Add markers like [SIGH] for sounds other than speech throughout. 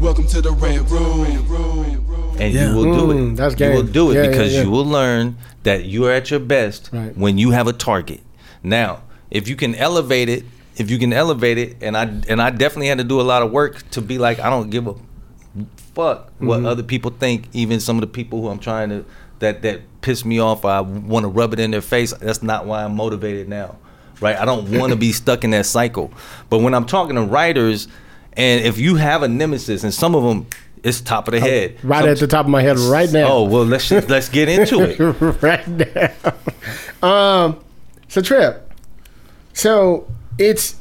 Welcome to the Red Room. and Yeah. you will do Mm, it. that's You will do it Yeah, yeah, because yeah. you will learn that you are at your best Right. when you have a target. Now, if you can elevate it, if you can elevate it, and I and I definitely had to do a lot of work to be like I don't give a fuck what Mm-hmm. other people think. Even some of the people who I'm trying to that that piss me off, I want to rub it in their face. That's not why I'm motivated now, right? I don't want to be stuck in that cycle. But when I'm talking to writers, and if you have a nemesis, and some of them. It's top of the head. Right Some- at the top of my head right now. Oh well, let's let's get into it. [LAUGHS] right now. Um, so Trip. So it's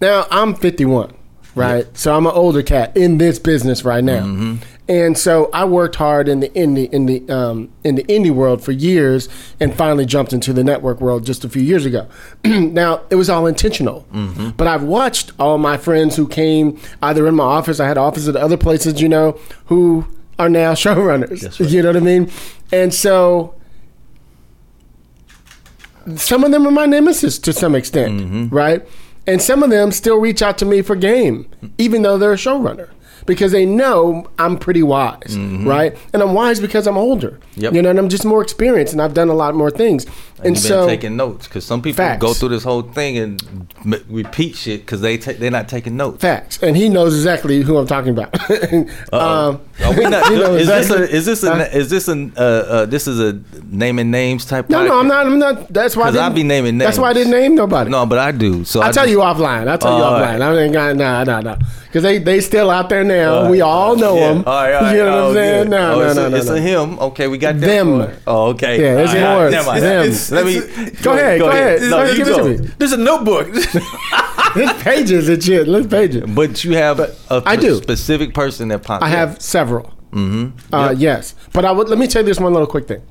now I'm 51, right? So I'm an older cat in this business right now, Mm-hmm. And so I worked hard in the indie in the um, in the indie world for years, and finally jumped into the network world just a few years ago. [CLEARS THROAT] now it was all intentional, Mm-hmm. but I've watched all my friends who came either in my office, I had offices at other places, you know, who are now [LAUGHS] showrunners. Right. You know what I mean? And so some of them are my nemesis to some extent, Mm-hmm. right? And some of them still reach out to me for game, even though they're a showrunner, because they know I'm pretty wise, right? And I'm wise because I'm older, Mm-hmm. Yep. you know, and I'm just more experienced, and I've done a lot more things. And, You've so, taking notes because some people Facts. go through this whole thing and m- repeat shit because they ta- they're not taking notes. facts, and he knows exactly who I'm talking about. [LAUGHS] um, Are we not? [LAUGHS] he knows is this a? Is this a? Is this a? Uh, uh, this is a naming names type. No, no. I'm not. I'm not. That's why I I be naming names. That's why I didn't name nobody. No, but I do. So I'll I tell just- you offline. I'll tell you offline. I ain't got nah, nah, nah. Because they they still out there now. All we all know Yeah. them. All right, all right. [LAUGHS] You know what Oh, I'm saying? good. No, oh, no, it's no, no, It's no. a him. Okay, we got that Them. one. Oh, okay. Yeah, it's All right, yours. Never mind. Them. It's- Let me Go ahead, go ahead. No, Let's you give it go. to me. There's a notebook. [LAUGHS] [LAUGHS] There's pages and shit. There's pages. but you have a I do. specific person that pops. I have several. Mm-hmm. Uh, Yes, but I would let me tell you this one little quick thing.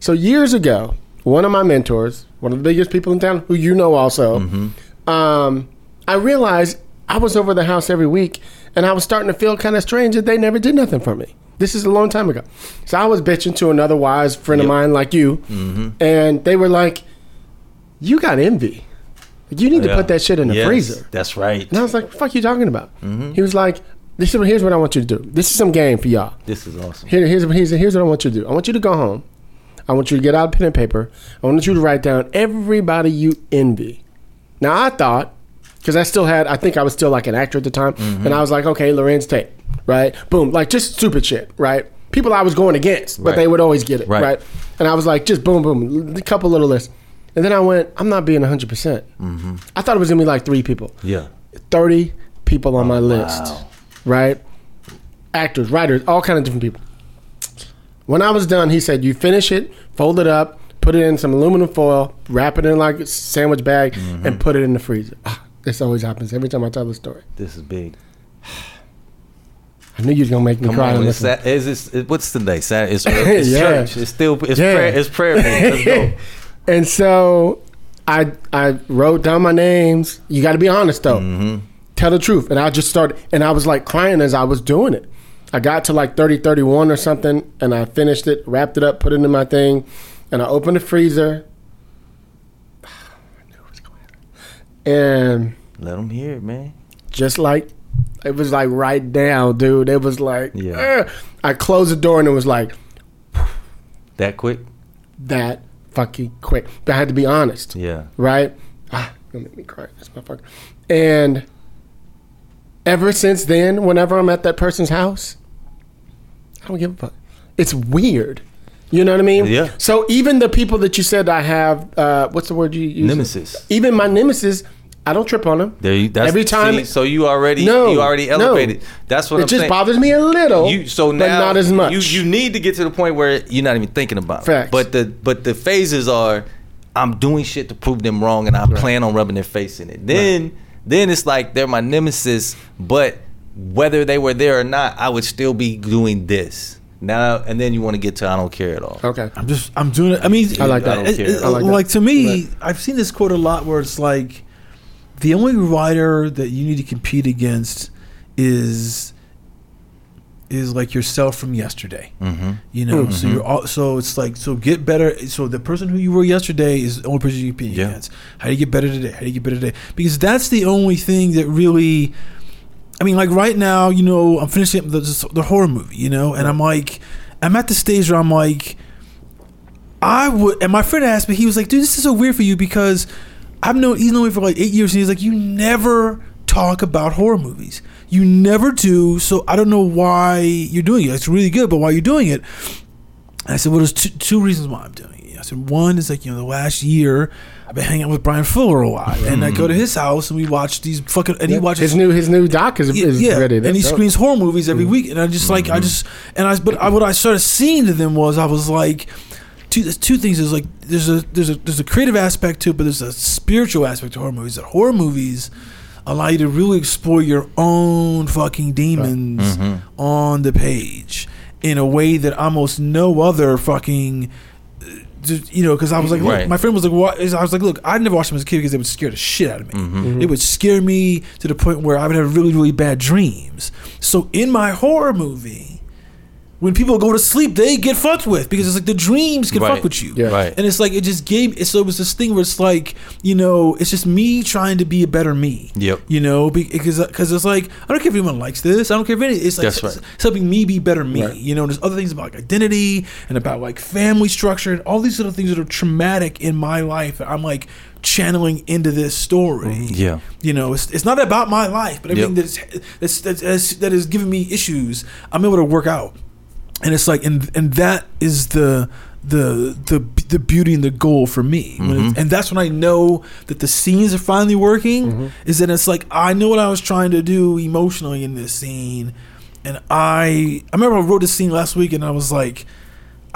So years ago, one of my mentors, one of the biggest people in town, who you know also, Mm-hmm. um, I realized I was over the house every week, and I was starting to feel kind of strange that they never did nothing for me. This is a long time ago. So I was bitching to another wise friend of mine like you, Mm-hmm. and they were like, "You got envy. You need to put that shit in the Yes, freezer." That's right. And I was like, "Fuck you talking about?" Mm-hmm. He was like, "This is here's what I want you to do. This is some game for y'all. This is awesome. Here, here's, here's here's what I want you to do. I want you to go home. I want you to get out a pen and paper. I want you to write down everybody you envy. Now I thought, because I still had, I think I was still like an actor at the time, Mm-hmm. and I was like, okay, Larenz Tate, right? Boom, like just stupid shit, right? People I was going against, but Right. they would always get it, Right. right? And I was like, just boom, boom, a couple little lists, and then I went, I'm not being 100. percent I thought it was gonna be like three people. Mm-hmm. Yeah. 30 people on my list, wow. right? Actors, writers, all kind of different people. When I was done, he said, "You finish it, fold it up, put it in some aluminum foil, wrap it in like a sandwich bag, Mm-hmm. and put it in the freezer." This always happens every time I tell the story. This is big. I knew you was gonna make me Come cry. on, it's. Sat- is this, it- what's today? Saturday. It's, [LAUGHS] it's Yeah. church. It's still it's Yeah. prayer. It's prayer. Let's go. [LAUGHS] and so I I wrote down my names. You got to be honest though. Mm-hmm. Tell the truth. And I just started, and I was like crying as I was doing it. I got to like 30, 31 or something, and I finished it, wrapped it up, put it in my thing, and I opened the freezer. I knew it was going to And Let them hear it, man. just like it was like right down, dude. It was like, Yeah. "Ugh." I closed the door and it was like That quick. that fucking quick. But I had to be honest. Yeah. right? Ah, gonna make me cry, this motherfucker. And ever since then, whenever I'm at that person's house, I don't give a fuck. It's weird. You know what I mean? Yeah. So even the people that you said I have, uh, what's the word you use? Nemesis. Even my nemesis, I don't trip on them. There you, that's, Every time- see, so you already No, you already no. elevated. That's what It I'm just saying. bothers me a little. You so but now not as much. You you need to get to the point where you're not even thinking about Facts. it. But the but the phases are, I'm doing shit to prove them wrong, and I plan on rubbing their face in it. Then then it's like they're my nemesis, but whether they were there or not, I would still be doing this. Now and then you want to get to I don't care at all. okay. I'm just I'm doing it. I mean, I like that. I don't care. it- I like like, that. to me, Right. I've seen this quote a lot where it's like the only writer that you need to compete against is is like yourself from yesterday. Mm-hmm. You know, so you're all, so it's like so get better. So the person who you were yesterday is the only person you compete Yeah. against. How do you get better today? How do you get better today? Because that's the only thing that really. I mean, like right now, you know, I'm finishing the, the horror movie, you know, and I'm like, I'm at the stage where I'm like, I would, and my friend asked me, he was like, dude, this is so weird for you because I've known, he's known me for like eight years, and he's like, you never talk about horror movies. You never do, so I don't know why you're doing it. It's really good, but why you're doing it? And I said, well, there's two, two reasons why I'm doing it. I said, one is like, you know, the last year I've been hanging out with Bryan Fuller a lot, and I go to hmm. his house and we watch these fucking, and he watches his new his new doc is, is yeah, ready. and he That's dope. screens horror movies every hmm. week, and I just like I hmm. just and I but I, what I started seeing to them was I was like, two there's two things. There's like there's a there's a there's a creative aspect to it, but there's a spiritual aspect to horror movies. That horror movies allow you to really explore your own fucking demons mm-hmm. on the page in a way that almost no other fucking you know, because I was like, look, Right. my friend was like, what? I was like, look, I never watched them as a kid because they would scare the shit out of me. Mm-hmm. Mm-hmm. It would scare me to the point where I would have really, really bad dreams. So in my horror movie, when people go to sleep, they get fucked with because it's like the dreams can Right. fuck with you. Yeah. Right. And it's like it just gave. So it was this thing where it's like you know, it's just me trying to be a better me. Yep. You know, because because it's like I don't care if anyone likes this. I don't care if any. It's like That's right. s- something me be better me. Right. You know, there's other things about like identity and about like family structure and all these little things that are traumatic in my life. that I'm like channeling into this story. Yeah. You know, it's, it's not about my life, but everything Yep. that's, that's, that's, that's that is giving me issues, I'm able to work out. And it's like, and and that is the the the the beauty and the goal for me. Mm-hmm. it- and that's when I know that the scenes are finally working. Is that it's like I know what I was trying to do emotionally in this scene, and I I remember I wrote this scene last week, and I was like.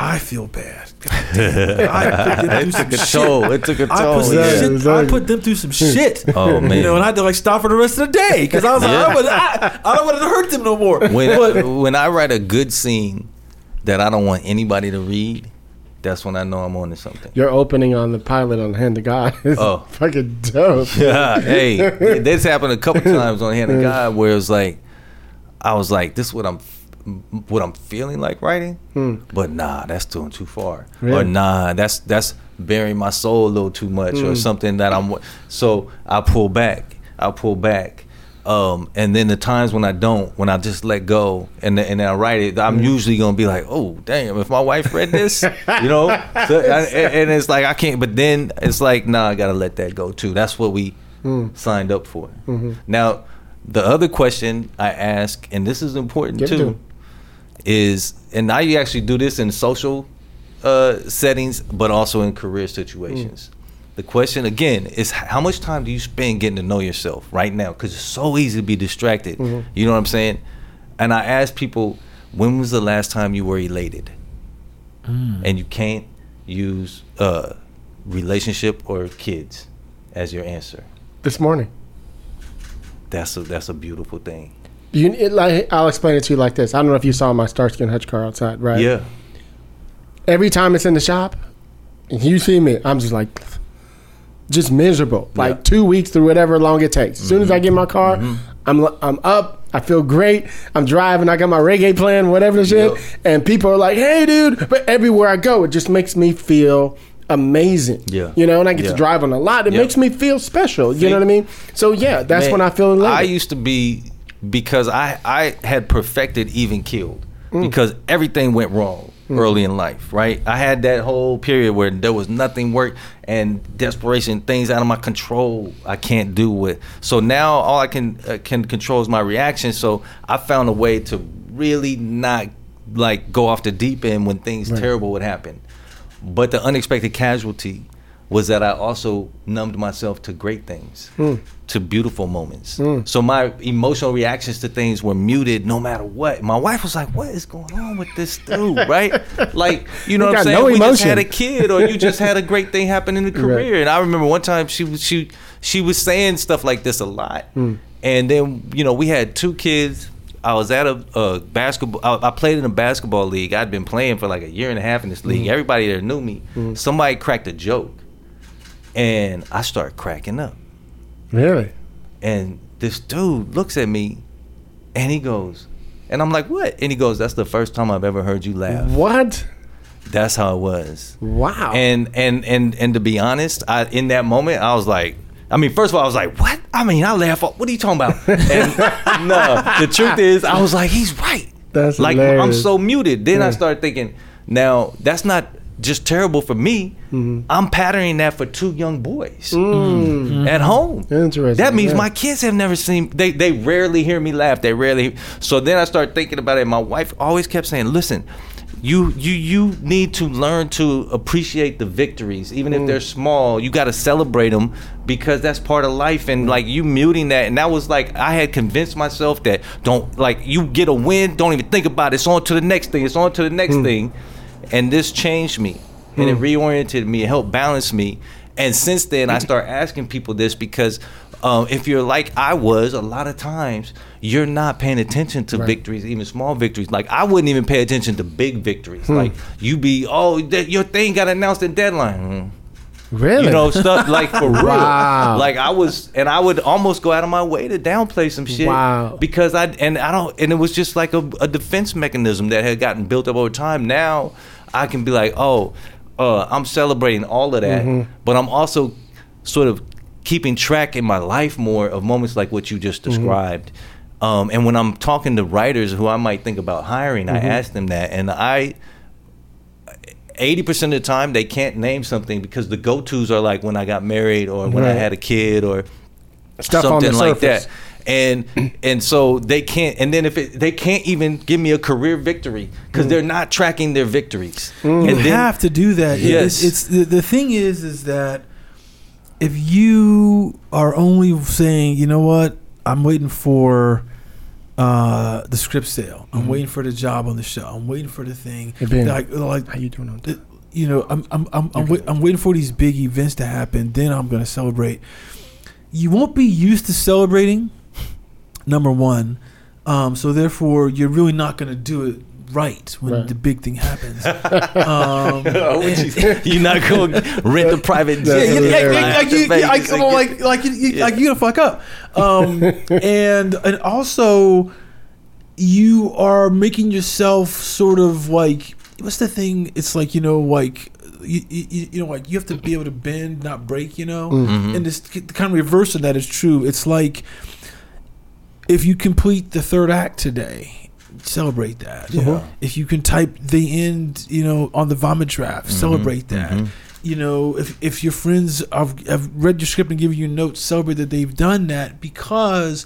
I feel bad. [LAUGHS] I put them through It took a toll. It took a I toll. put, some yeah. Exactly, I put them through some shit. [LAUGHS] Oh, man. You know, and I had to like stop for the rest of the day because I was like, I, don't want, I, I don't want to hurt them no more. when but when I write a good scene that I don't want anybody to read, that's when I know I'm on to something. Your opening on the pilot on Hand of God [LAUGHS] is Oh. fucking dope. Yeah, hey, this happened a couple times on Hand of God where it was like, I was like, this is what I'm, what I'm feeling like writing, hmm. but nah, that's doing too far, or nah, that's that's burying my soul a little too much, or hmm. something that I'm. So I pull back, I pull back. Um, and then the times when I don't, when I just let go and then- and then I write it, I'm hmm. usually gonna be like, oh damn, if my wife read this, you know, [LAUGHS] So, I- and, it's like I can't. But then it's like, nah, I gotta let that go too. That's what we signed up for. Mm-hmm. Now, the other question I ask, and this is important Give it to too. Is and now you actually do this in social uh, settings, but also in career situations. The question again is how much time do you spend getting to know yourself right now? Because it's so easy to be distracted. You know what I'm saying? And I ask people, when was the last time you were elated? And you can't use uh, relationship or kids as your answer. This morning. That's a that's a beautiful thing. You, it, like, I'll explain it to you like this. I don't know if you saw my Starsky and Hutch car outside, right? Yeah. Every time it's in the shop, and you see me, I'm just like, just miserable. Like Yeah. two weeks through whatever long it takes. As soon as I mm-hmm. get my car, mm-hmm. I'm I'm up. I feel great. I'm driving. I got my reggae playing, whatever the shit. Yep. And people are like, "Hey, dude!" But everywhere I go, it just makes me feel amazing. Yeah. You know, and I get Yeah. to drive on a lot. It Yeah. makes me feel special. You See? know what I mean? So yeah, that's Man, when I feel in love. I used to be because I I had perfected even killed Mm. because everything went wrong early in life, right? I had that whole period where there was nothing work and desperation, things out of my control. I can't do with. So now all I can uh, can control is my reaction. So I found a way to really not like go off the deep end when things terrible would happen. But the unexpected casualty was that I also numbed myself to great things, Hmm. to beautiful moments. So my emotional reactions to things were muted no matter what. My wife was like, "What is going on with this dude?" [LAUGHS] Right? Like, you know You what I'm saying? no we just had a kid, or you just had a great thing happen in the [LAUGHS] Right. career. And I remember one time she was she she was saying stuff like this a lot, Hmm. and then you know we had two kids. I was at a, a basketball. I, I played in a basketball league. I'd been playing for like a year and a half in this Hmm. league. Everybody there knew me. Somebody cracked a joke, and I start cracking up. Really? And this dude looks at me, and he goes, and I'm like, "What?" And he goes, "That's the first time I've ever heard you laugh." What? That's how it was. Wow. And and and and to be honest, I in that moment I was like, I mean, first of all, I was like, what? I mean, I laugh. What are you talking about? And [LAUGHS] no, the truth is, I was like, he's right. That's like I'm so muted. Then I Yeah. started thinking, now that's not just terrible for me. Mm-hmm. I'm patterning that for two young boys Mm. at home. Interesting, That means yeah. my kids have never seen. They they rarely hear me laugh. They rarely. So then I started thinking about it. My wife always kept saying, "Listen, you you you need to learn to appreciate the victories, even Mm. if they're small. You got to celebrate them because that's part of life. And like you muting that, and that was like I had convinced myself that don't like you get a win, don't even think about it. It's on to the next thing. It's on to the next Mm. thing, and this changed me, and it reoriented me. It helped balance me. And since then, I start asking people this because um, if you're like I was, a lot of times you're not paying attention to victories, even small victories. Like I wouldn't even pay attention to big victories. Like you be, oh, that, your thing got announced at deadline. Mm. really? You know, stuff like for [LAUGHS] real. Wow. Like I was, and I would almost go out of my way to downplay some shit. Wow. Because I and I don't, and it was just like a, a defense mechanism that had gotten built up over time. Now I can be like, oh, uh, I'm celebrating all of that, Mm-hmm. but I'm also sort of keeping track in my life more of moments like what you just Mm-hmm. described. Um, and when I'm talking to writers who I might think about hiring, Mm-hmm. I ask them that, and I eighty percent of the time they can't name something because the go tos are like when I got married or when I had a kid or Stuff on something like surface. that. And and so they can't. And then if it, they can't even give me a career victory because they're not tracking their victories. You And then- have to do that. Yes. It's, it's the, the thing is is that if you are only saying, you know what, I'm waiting for uh, the script sale. I'm waiting for the job on the show. I'm waiting for the thing. Hey, Ben. Like, like How you doing on that? you know, I'm I'm I'm I'm, wait, I'm waiting for these big events to happen. Then I'm gonna celebrate. You won't be used to celebrating. Number one, um, so therefore you're really not gonna do it right when Right. the big thing happens. [LAUGHS] um, [LAUGHS] Oh, you- [LAUGHS] you're not going to rent a private jet. yeah, and yeah, fly yeah, like, you, yeah, Vegas like, and like, like, you, you, Yeah. like you gonna fuck up, um, and and also you are making yourself sort of like what's the thing? It's like you know, like you, you, you know, like you have to be able to bend, not break. You know, Mm-hmm. and this the kind of reverse of that is true. It's like if you complete the third act today, celebrate that. Yeah. If you can type the end, you know, on the vomit draft, Mm-hmm. celebrate that. mhm. You know, if if your friends have, have read your script and given you notes, celebrate that they've done that because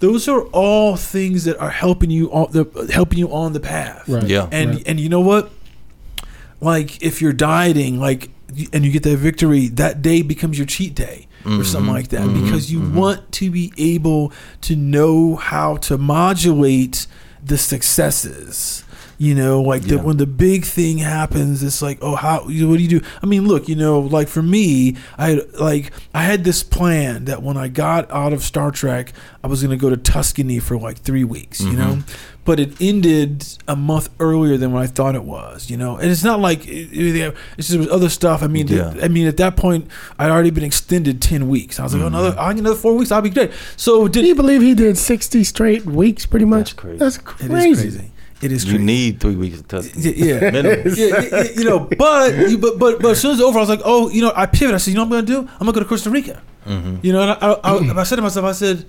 those are all things that are helping you on the helping you on the path. Right. Yeah. And Right. and you know what? Like if you're dieting, like and you get that victory, that day becomes your cheat day or something mm-hmm. like that mm-hmm. because you mm-hmm. want to be able to know how to modulate the successes. You know, like the, when the big thing happens, it's like, oh, how? What do you do? I mean, look, you know, like for me, I like I had this plan that when I got out of Star Trek, I was going to go to Tuscany for like three weeks. You know, but it ended a month earlier than what I thought it was. You know, and it's not like it, it- it's just there was other stuff. I mean, Yeah. the- I mean, at that point, I'd already been extended ten weeks. I was like, oh, Mm-hmm. another, I need another four weeks. I'll be great. So did you believe he did 60 straight weeks pretty much? That's crazy. That's crazy. is crazy. It is You crazy. need three weeks of Tuscany. Yeah, [LAUGHS] [LAUGHS] yeah. Minimum. yeah, yeah, yeah, you know, but you, but but but as soon as it's over, I was like, oh, you know, I pivoted. I said, you know, what I'm gonna do? I'm gonna go to Costa Rica. Mm-hmm. You know, and I, I, I, I said to myself, I said,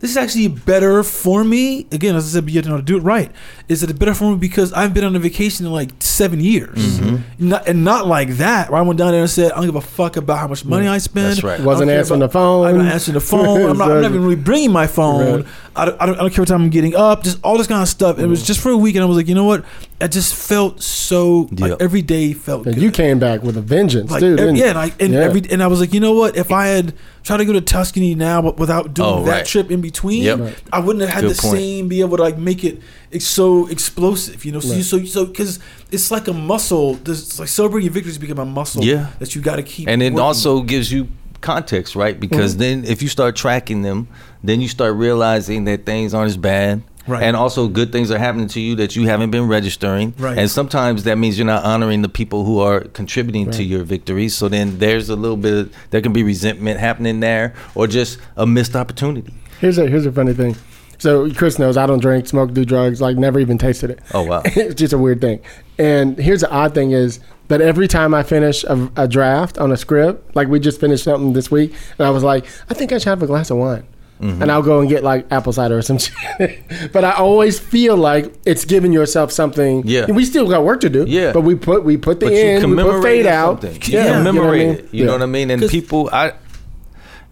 this is actually better for me. Again, as I said, but you have to know how to do it right. Is it better for me because I've been on a vacation in like seven years, Mm-hmm. not, and not like that. Where I went down there and said, I don't give a fuck about how much money I spend. That's right. Wasn't answering about, the phone. I'm not answering the phone. I'm not, I'm not even really bringing my phone. Right. I, don't, I, don't, I don't care what time I'm getting up. Just all this kind of stuff. It was just for a week, and I was like, you know what? I just felt so like, every day felt And good. you came back with a vengeance, like too. ev- yeah, and I and Yeah. every and I was like, you know what? If I had tried to go to Tuscany now, but without doing Oh, that right. trip in between, Yep. Right. I wouldn't have had Good the point. same be able to like make it it's so explosive. You know, so you, Right. so so because it's like a muscle. This it's like celebrating your victories become a muscle. Yeah. that you got to keep. and it working. also gives you context, right? Because Mm-hmm. then if you start tracking them, then you start realizing that things aren't as bad. Right. And also good things are happening to you that you haven't been registering. Right. And sometimes that means you're not honoring the people who are contributing to your victories. So then there's a little bit of, there can be resentment happening there or just a missed opportunity. Here's a here's a funny thing. So Chris knows I don't drink, smoke, do drugs. Like never even tasted it. Oh, wow. [LAUGHS] it's just a weird thing. And here's the odd thing is that every time I finish a, a draft on a script, like we just finished something this week, and I was like, I think I should have a glass of wine. Mm-hmm. And I'll go and get like apple cider or some [LAUGHS] shit. but I always feel like it's giving yourself something. Yeah. We still got work to do. Yeah. But we put we put the but end, you we put fade out. something. You Yeah, commemorate you know what I mean? it. You know what I mean? And 'Cause- people, I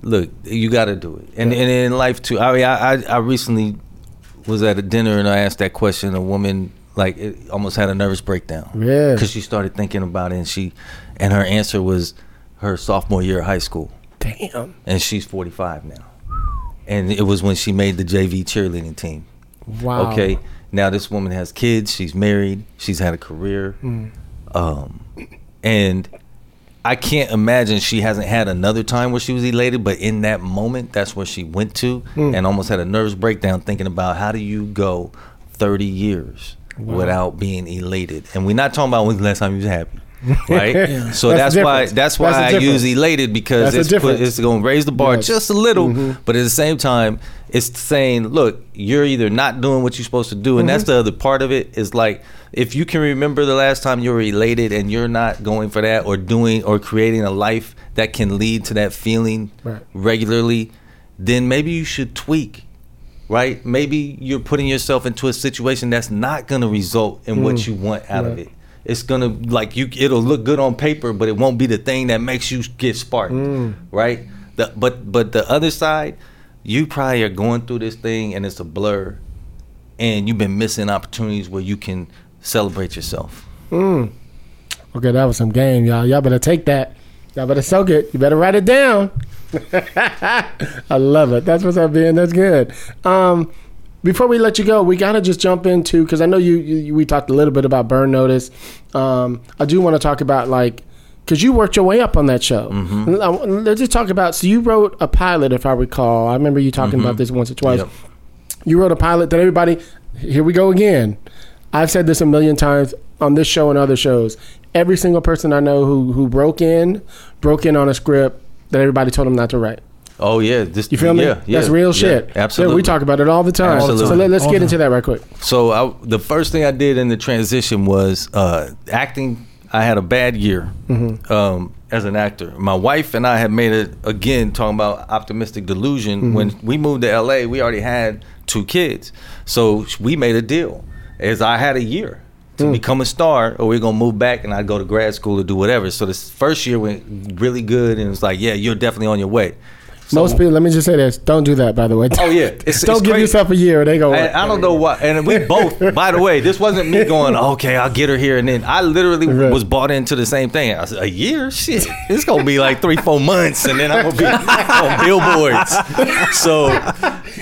look, you got to do it. And, and in life too. I mean, I, I I recently was at a dinner and I asked that question. A woman like it almost had a nervous breakdown. Yeah. because she started thinking about it, and she and her answer was her sophomore year of high school, Damn. and she's forty five now. And it was when she made the JV cheerleading team. Wow. Okay. Now this woman has kids. She's married. She's had a career. Um, and I can't imagine she hasn't had another time where she was elated. But in that moment, that's where she went to hmm. and almost had a nervous breakdown thinking about how do you go 30 years without being elated. And we're not talking about when's the last time you was happy. [LAUGHS] Right, so That's that's, why that's why That's I use elated because That's it's put, it's going to raise the bar Yes. just a little, Mm-hmm. but at the same time, it's saying, look, you're either not doing what you're supposed to do, and that's Mm-hmm. the other part of it. Is like if you can remember the last time you were elated and you're not going for that or doing or creating a life that can lead to that feeling Right. regularly, then maybe you should tweak. Right? Maybe you're putting yourself into a situation that's not going to result in what you want out of Mm. It. It's gonna like you. It'll look good on paper, but it won't be the thing that makes you get sparked, Mm. right? The, but but the other side, you probably are going through this thing and it's a blur, and you've been missing opportunities where you can celebrate yourself. Mm. Okay, that was some game, y'all. Y'all better take that. Y'all better soak it. You better write it down. [LAUGHS] I love it. That's what's up, Ben. That's good. Um, before we let you go, we gotta just jump into because I know you, you. We talked a little bit about Burn Notice. Um, I do want to talk about like because you worked your way up on that show. Mm-hmm. Let's just talk about. So you wrote a pilot, if I recall. I remember you talking about this once or twice. Yep. You wrote a pilot that everybody. Here we go again. I've said this a million times on this show and other shows. Every single person I know who who broke in, broke in on a script that everybody told them not to write. Oh yeah, this You feel me? Yeah, yeah, That's real yeah, shit. absolutely. Yeah, we talk about it all the time. Absolutely. So let, us get into that right quick. So I, the first thing I did in the transition was uh, acting. I had a bad year um, as an actor. My wife and I had made it again talking about optimistic delusion. When we moved to LA, we already had two kids, so we made a deal. As I had a year to become a star, or we're gonna move back, and I'd go to grad school or do whatever. So this first year went really good, and it was like, yeah, you're definitely on your way. Most people, let me just say this: don't do that. By the way. Oh yeah, it's, [LAUGHS] don't it's give crazy. yourself a year. They go. And I don't know why. And we [LAUGHS] both, by the way, this wasn't me going, okay, I'll get her here. And then I literally [LAUGHS] Right. was bought into the same thing. I said, a year? Shit. It's going to be like three, four months. And then I'm going to be on billboards. So,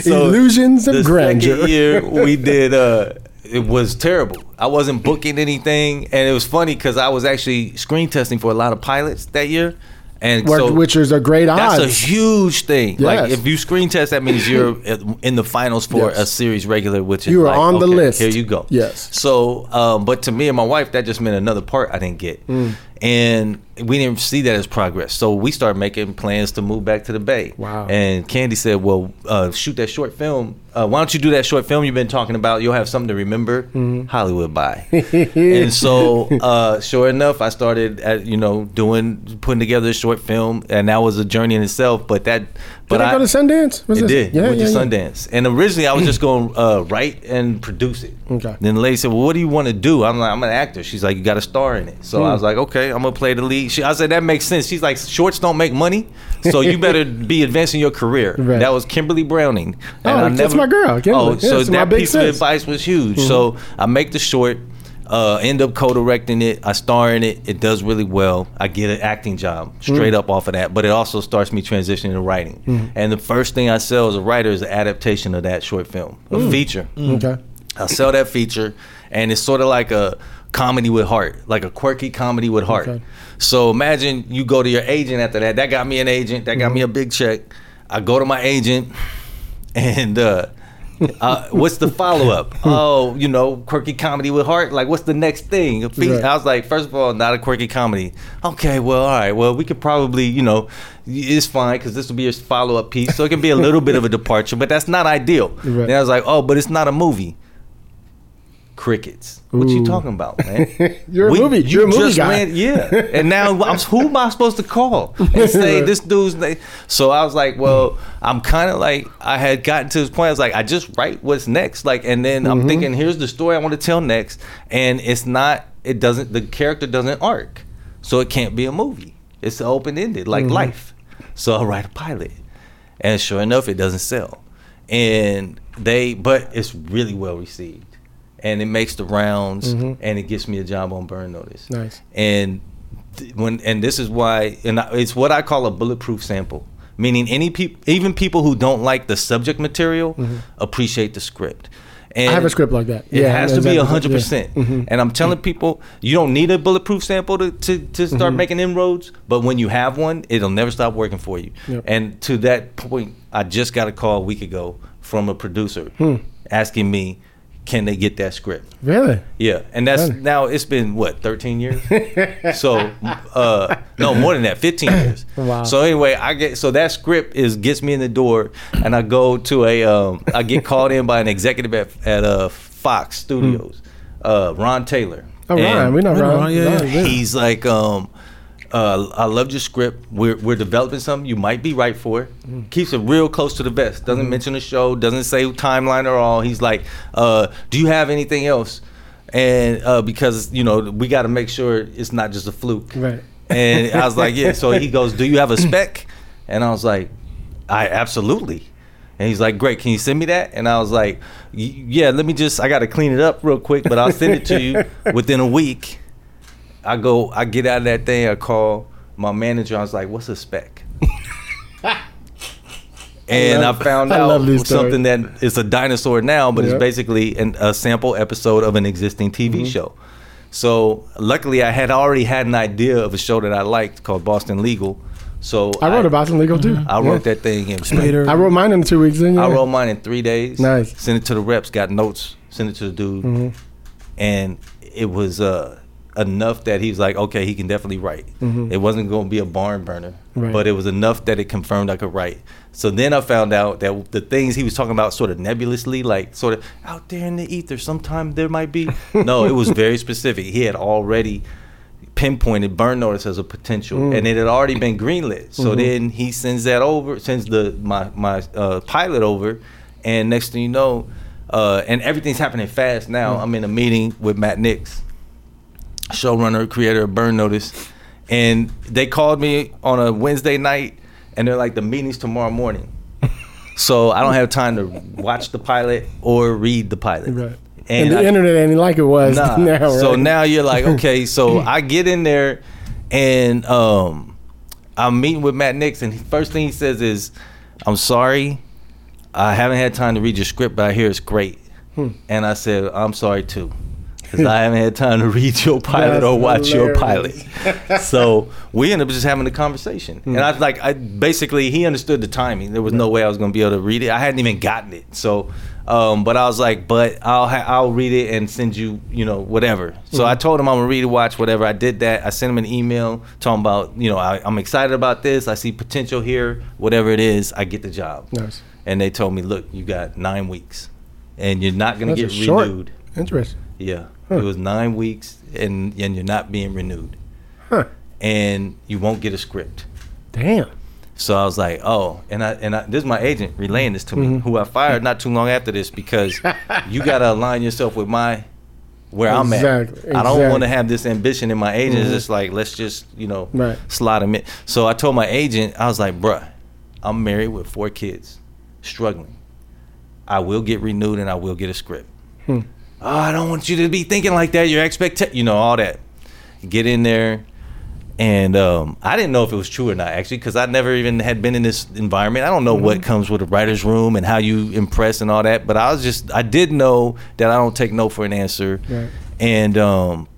so Illusions of grandeur. second year we did, uh, it was terrible. I wasn't booking anything. And it was funny because I was actually screen testing for a lot of pilots that year. And so, which is a great odds. that's a huge thing. Like if you screen test, that means you're [LAUGHS] in the finals for Yes. a series regular, which is You are like, on the okay, list. Here you go. Yes. So, um, but to me and my wife, that just meant another part I didn't get, Mm. and we didn't see that as progress. So we started making plans to move back to the Bay. Wow. And Candy said, "Well, uh, shoot that short film. Uh, why don't you do that short film you've been talking about? You'll have something to remember. Mm-hmm. Hollywood by. [LAUGHS] and so, uh, sure enough, I started, at, you know, doing putting together a short film, and that was a journey in itself. But that, but Did I, go to Sundance? Was it this- did. Yeah, went yeah, to yeah. Sundance, and originally I was just going to uh, write and produce it. Okay. Then the lady said, "Well, what do you want to do?" I'm like, "I'm an actor." She's like, "You got a star in it." So Hmm. I was like, "Okay, I'm gonna play the lead." She, I said, "That makes sense." She's like, "Shorts don't make money, so you better [LAUGHS] be advancing your career." Right. That was Kimberly Browning. Oh, that's my girl, Kimberly. Oh, Yeah, so that piece sis. of advice was huge. So I make the short. Uh, end up co-directing it. I star in it. It does really well. I get an acting job straight mm. up off of that. But it also starts me transitioning to writing. Mm. And the first thing I sell as a writer is an adaptation of that short film, a mm. feature. Okay. I sell that feature, and it's sort of like a comedy with heart, like a quirky comedy with heart. Okay. So imagine you go to your agent after that. That got me an agent. That got me a big check. I go to my agent, [LAUGHS] and uh, uh, what's the follow up? [LAUGHS] oh, you know, quirky comedy with heart. Like, what's the next thing? Right. I was like, first of all, not a quirky comedy. Okay, well, all right. Well, we could probably, you know, it's fine because this will be your follow up piece, so it can be a little bit of a departure, but that's not ideal. Right. Then I was like, oh, but it's not a movie. Crickets. What you talking about, man? [LAUGHS] You're a movie. you You're a movie just guy. yeah. [LAUGHS] And now, I'm, who am I supposed to call and say [LAUGHS] this dude's name? So I was like, well, I'm kind of like, I had gotten to this point. I was like, I just write what's next. Like, and then I'm mm-hmm. thinking, here's the story I want to tell next, and it's not. It doesn't. The character doesn't arc, so it can't be a movie. It's open ended, like mm-hmm. life. So I write a pilot, and sure enough, it doesn't sell. And they, but it's really well received, and it makes the rounds, and it gets me a job on Burn Notice Nice. and th- when and this is why and I- it's what I call a bulletproof sample meaning any people even people who don't like the subject material appreciate the script and I have a script like that. it Yeah, has to be exactly. hundred percent. Yeah. Mhm. And I'm telling people, you don't need a bulletproof sample to, to, to start Mm-hmm. making inroads. But when you have one, it'll never stop working for you. Yep. And to that point, I just got a call a week ago from a producer Hmm. asking me, can they get that script? Really? Yeah, and that's Really? now it's been what 13 years. [LAUGHS] so uh no more than that, 15 years. [CLEARS THROAT] Wow. So anyway, I get so that script is gets me in the door, and I go to a um I get called in by an executive at at uh Fox Studios, uh Ron Taylor. Oh, And Ryan. We know We know Ryan. Ryan, yeah, yeah. He's like um. Uh, I loved your script. We're, we're developing something you might be right for. it. Keeps it real close to the vest. Doesn't mention the show. Doesn't say timeline or all. He's like, uh, "Do you have anything else?" And uh, because you know we got to make sure it's not just a fluke. Right. And I was like, "Yeah." So he [LAUGHS] goes, "Do you have a spec?" And I was like, "I absolutely." And he's like, "Great, can you send me that?" And I was like, "Yeah, let me just. I got to clean it up real quick, but I'll send it to you [LAUGHS] within a week." I go, I get out of that thing. I call my manager. I was like, "What's a spec?" [LAUGHS] and I, love- found I out love these stories. something that is a dinosaur now, but Yep. it's basically an, a sample episode of an existing TV Mm-hmm. show. So luckily, I had already had an idea of a show that I liked called Boston Legal. So I wrote about Boston legal too. I wrote that thing in. Later. I wrote mine in two weeks. Didn't you? I wrote mine in three days. Nice. Sent it to the reps. Got notes. Sent it to the dude. Mm-hmm. And it was uh, enough that he was like, okay, he can definitely write. It wasn't going to be a barn burner, Mm-hmm. Right. but it was enough that it confirmed I could write. So then I found out that the things he was talking about, sort of nebulously, like sort of out there in the ether, sometime there might be. [LAUGHS] no, it was very specific. He had already pinpointed burn notice as a potential Mm. and it had already been greenlit so Mm-hmm. then he sends that over sends the my my uh, pilot over and next thing you know uh, and everything's happening fast now Mm. i'm in a meeting with matt nix showrunner creator of burn notice and they called me on a wednesday night and they're like the meeting's tomorrow morning [LAUGHS] so i don't have time to watch the pilot or read the pilot Right. And, the I- internet ain't like it was Nah. [LAUGHS] now. Right? So now you're like, [LAUGHS] okay, so I get in there and um I'm meeting with Matt Nix and first thing he says is, I'm sorry, I haven't had time to read your script, but I hear it's great. Hmm. And I said, I'm sorry too. Because I haven't had time to read your pilot That's or watch your pilot. [LAUGHS] so we ended up just having a conversation. Hmm. And I was like, I basically he understood the timing. There was no way I was gonna be able to read it. I hadn't even gotten it. So um, but I was like, but I'll ha- I'll read it and send you, you know, whatever. So Hmm. I told him I'm gonna read it, watch whatever. I did that. I sent him an email talking about, you know, I, I'm excited about this. I see potential here. Whatever it is, I get the job. Nice. And they told me, look, you got nine weeks, and you're not gonna That's get a short. renewed. Interesting. Yeah, Huh. it was nine weeks, and and you're not being renewed, Huh. and you won't get a script. Damn. So I was like, oh, and I and I, this is my agent relaying this to me, Mm-hmm. who I fired not too long after this because [LAUGHS] you got to align yourself with my where I'm at. Exactly. I don't want to have this ambition in my agent. It's Mhm. just like let's just you know Right. slide him in. So I told my agent, I was like, bruh, I'm married with four kids, struggling. I will get renewed and I will get a script. Hmm. Oh, I don't want you to be thinking like that. Your expect, you know, all that. Get in there, and um, I didn't know if it was true or not actually, because I never even had been in this environment. I don't know what comes with a writer's room and how you impress and all that. But I was just, I did know that I don't take no for an answer, Right. and um,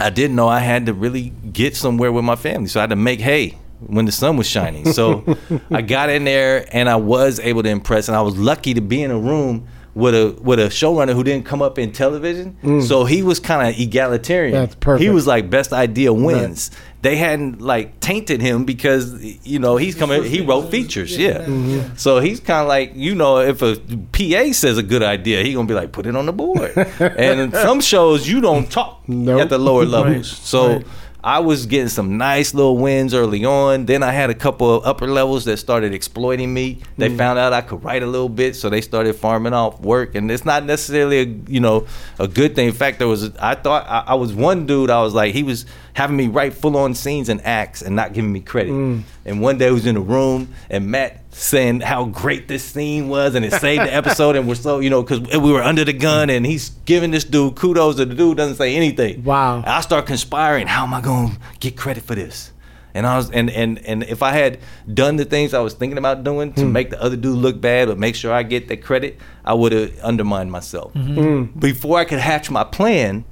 I didn't know I had to really get somewhere with my family, so I had to make hay when the sun was shining. So [LAUGHS] I got in there and I was able to impress, and I was lucky to be in a room with a with a showrunner who didn't come up in television. Mm. So he was kind of egalitarian. That's perfect. He was like best idea wins. They hadn't like tainted him because you know he's coming. He wrote features, yeah. Mm-hmm. So he's kind of like you know if a PA says a good idea, he gonna be like put it on the board. [LAUGHS] and in some shows you don't talk Nope. at the lower levels. Right, So. right. I was getting some nice little wins early on. Then I had a couple of upper levels that started exploiting me. They mm. found out I could write a little bit, so they started farming off work. And it's not necessarily a you know a good thing. In fact, there was I thought I, I was one dude. I was like he was having me write full on scenes and acts and not giving me credit. Mm. And one day I was in a room and Matt saying how great this scene was and it saved the episode and we're so you know because we were under the gun and he's giving this dude kudos and the dude doesn't say anything. Wow. I start conspiring. How am I going to get credit for this? And I was, and and and if I had done the things I was thinking about doing to hmm. make the other dude look bad, but make sure I get the credit, I would have undermined myself. Mm-hmm. Before I could hatch my plan,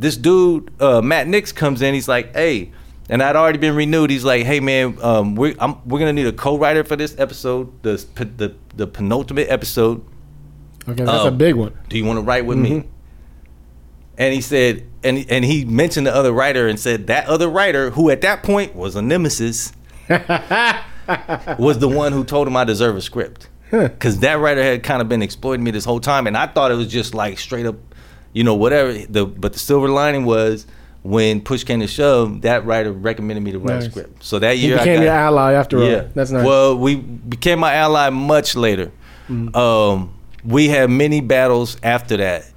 this dude uh, Matt Nix comes in. He's like, "Hey," and I'd already been renewed. He's like, "Hey man, um, we're I'm, we're gonna need a co-writer for this episode, the the the penultimate episode. Okay, that's a Um, big one. Do you want to write with me?" And he said, and and he mentioned the other writer and said that other writer, who at that point was a nemesis, [LAUGHS] was the one who told him I deserve a script. Because that writer had kind of been exploiting me this whole time, and I thought it was just like straight up, you know, whatever. The but the silver lining was when push came to shove, that writer recommended me to write a script. So that year, I became got, your ally after all. yeah, That's nice. Well, we became my ally much later. Um, we had many battles after that,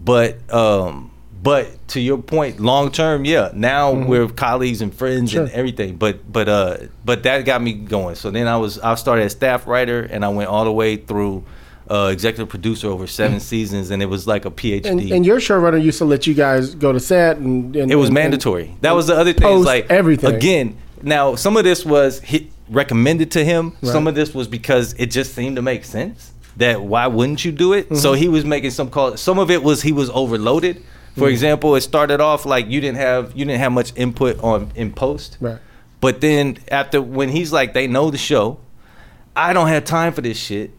but um, but to your point, long term, yeah. Now we're colleagues and friends and Mm-hmm. Everything. But but uh, but that got me going. So then I was I started as staff writer, and I went all the way through. Uh, executive producer over seven seasons, and it was like a PhD. Mm. and, and your showrunner used to let you guys go to set, and, and It was and- mandatory. that was the other thing. like everything. Again, now some of this was recommended to him. Some of this was because it just seemed to make sense. That why wouldn't you do it? Mm-hmm. So he was making some calls. Some of it was he was overloaded. Mm-hmm. For example, it started off like you didn't have you didn't have much input on in post. Right. But then after when he's like they know the show, I don't have time for this shit.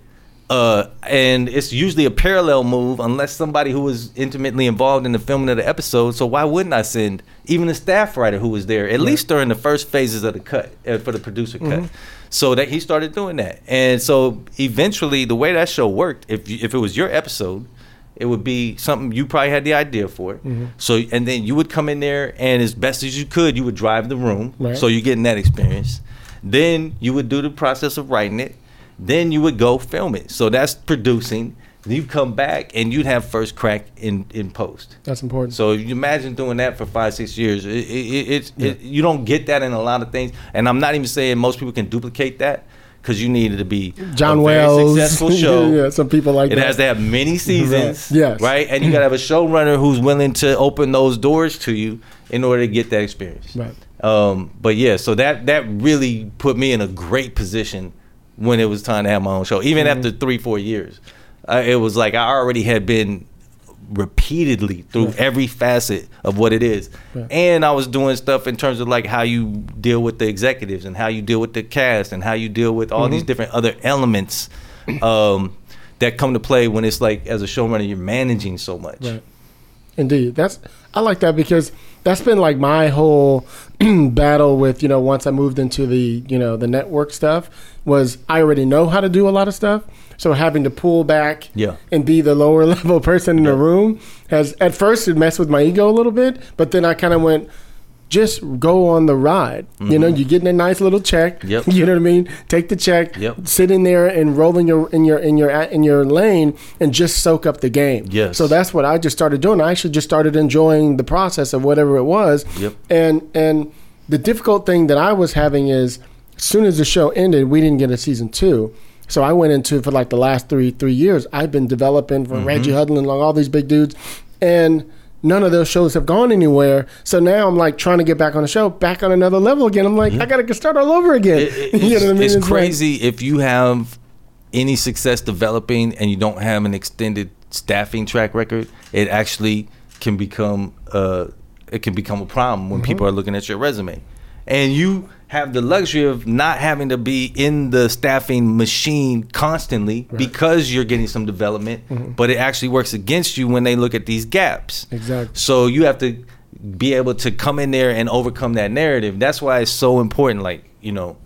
Uh, and it's usually a parallel move unless somebody who was intimately involved in the filming of the episode. So why wouldn't I send even a staff writer who was there at least during the first phases of the cut uh, for the producer cut? So that he started doing that, and so eventually the way that show worked, if you, if it was your episode, it would be something you probably had the idea for. Mm-hmm. So and then you would come in there and as best as you could, you would drive the room. Right. So you're getting that experience. Then you would do the process of writing it. Then you would go film it. So that's producing. You come back and you'd have first crack in in post. That's important. So you imagine doing that for five, six years. It, it, it, it's- it, you don't get that in a lot of things. And I'm not even saying most people can duplicate that because you need it to be John a Wells, successful [LAUGHS] show. yeah, some people like It that. has to have many seasons, Right. Yes. right? And you got to have a showrunner who's willing to open those doors to you in order to get that experience. Right. Um, but yeah, so that that really put me in a great position when it was time to have my own show. Even Mm-hmm. after three, four years, uh, it was like I already had been repeatedly through every facet of what it is. And I was doing stuff in terms of like how you deal with the executives and how you deal with the cast and how you deal with all Mm-hmm. these different other elements um, that come to play when it's like as a showrunner you're managing so much. Right. Indeed. That's I like that because that's been like my whole [CLEARS THROAT] battle with, you know, once I moved into the, you know, the network stuff was I already know how to do a lot of stuff. So having to pull back Yeah. and be the lower [LAUGHS] level person in the room has at first it messed with my ego a little bit, but then I kind of went just go on the ride. You know, you're getting a nice little check. Mm-hmm. [LAUGHS] Yep. You know what I mean? Take the check. Yep. Sit in there and roll in your in your in your in your lane and just soak up the game. Yes. So that's what I just started doing. I actually just started enjoying the process of whatever it was. Yep. And and the difficult thing that I was having is as soon as the show ended, we didn't get a season two. So I went into for like the last three three years. I've been developing for Reggie Hudlin, like all these big dudes, and none of those shows have gone anywhere. So now I'm like trying to get back on the show, back on another level again. I'm like, I gotta get start all over again. It- it- [LAUGHS] you know it's, what I mean? it's like- crazy if you have any success developing and you don't have an extended staffing track record. It actually can become uh, it can become a problem when people are looking at your resume, and you have the luxury of not having to be in the staffing machine constantly because you're getting some development. Mm-hmm. But it actually works against you when they look at these gaps. Exactly. So you have to be able to come in there and overcome that narrative. That's why it's so important. Like, you know,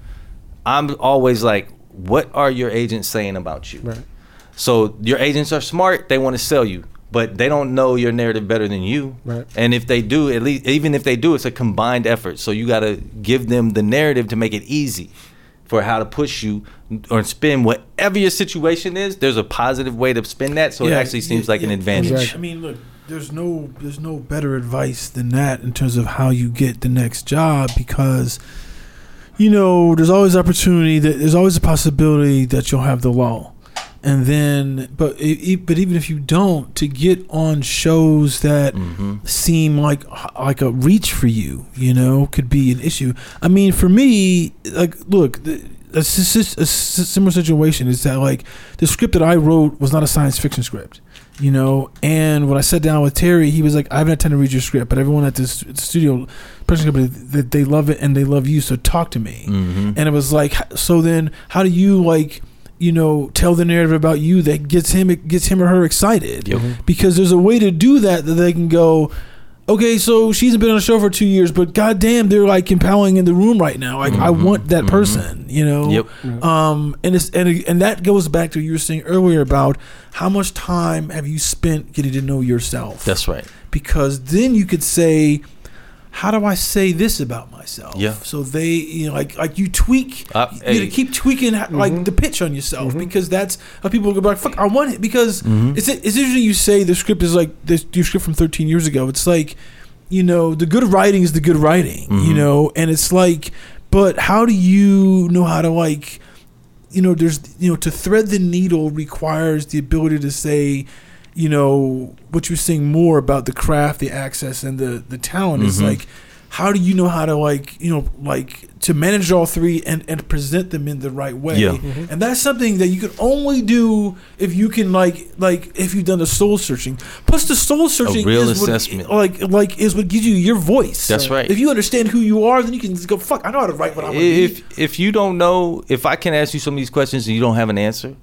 I'm always like, what are your agents saying about you? Right. So your agents are smart, they want to sell you, but they don't know your narrative better than you. Right. And if they do, at least even if they do, it's a combined effort. So you got to give them the narrative to make it easy for how to push you or spin whatever your situation is. There's a positive way to spin that, so it actually seems yeah, like an advantage. Exactly. I mean, look, there's no there's no better advice than that in terms of how you get the next job because you know there's always opportunity that there's always a possibility that you'll have the lull and then but e- but even if you don't to get on shows that Mm-hmm. seem like like a reach for you you know could be an issue i mean for me like look the, a, a similar situation is that like the script that i wrote was not a science fiction script you know and when i sat down with terry he was like i haven't had time to read your script but everyone at this studio production company that they love it and they love you so talk to me Mhm. and it was like so then how do you like you know tell the narrative about you that gets him it gets him or her excited Yep. because there's a way to do that that they can go okay so she's been on the show for two years but goddamn they're like compelling in the room right now like i Mhm. want that Mhm. person you know Yep. um and it's and, and that goes back to what you were saying earlier about how much time have you spent getting to know yourself That's right. because then you could say how do I say this about myself? Yeah. So they, you know, like like you tweak, Uh, you hey. know, keep tweaking ha- like the pitch on yourself because that's how people go back. Fuck, I want it because Mm-hmm. it's it's usually you say the script is like this your script from 13 years ago. It's like, you know, the good writing is the good writing, you Mhm. know, and it's like, but how do you know how to like, you know, there's you know to thread the needle requires the ability to say you know what you're saying more about the craft, the access, and the the talent is Mhm. like how do you know how to like you know like to manage all three and and present them in the right way Yeah. and that's something that you can only do if you can like like if you've done the soul searching plus the soul searching real is assessment. what, like like is what gives you your voice That's right. if you understand who you are then you can just go fuck i know how to write what i want to be if if you don't know if i can ask you some of these questions and you don't have an answer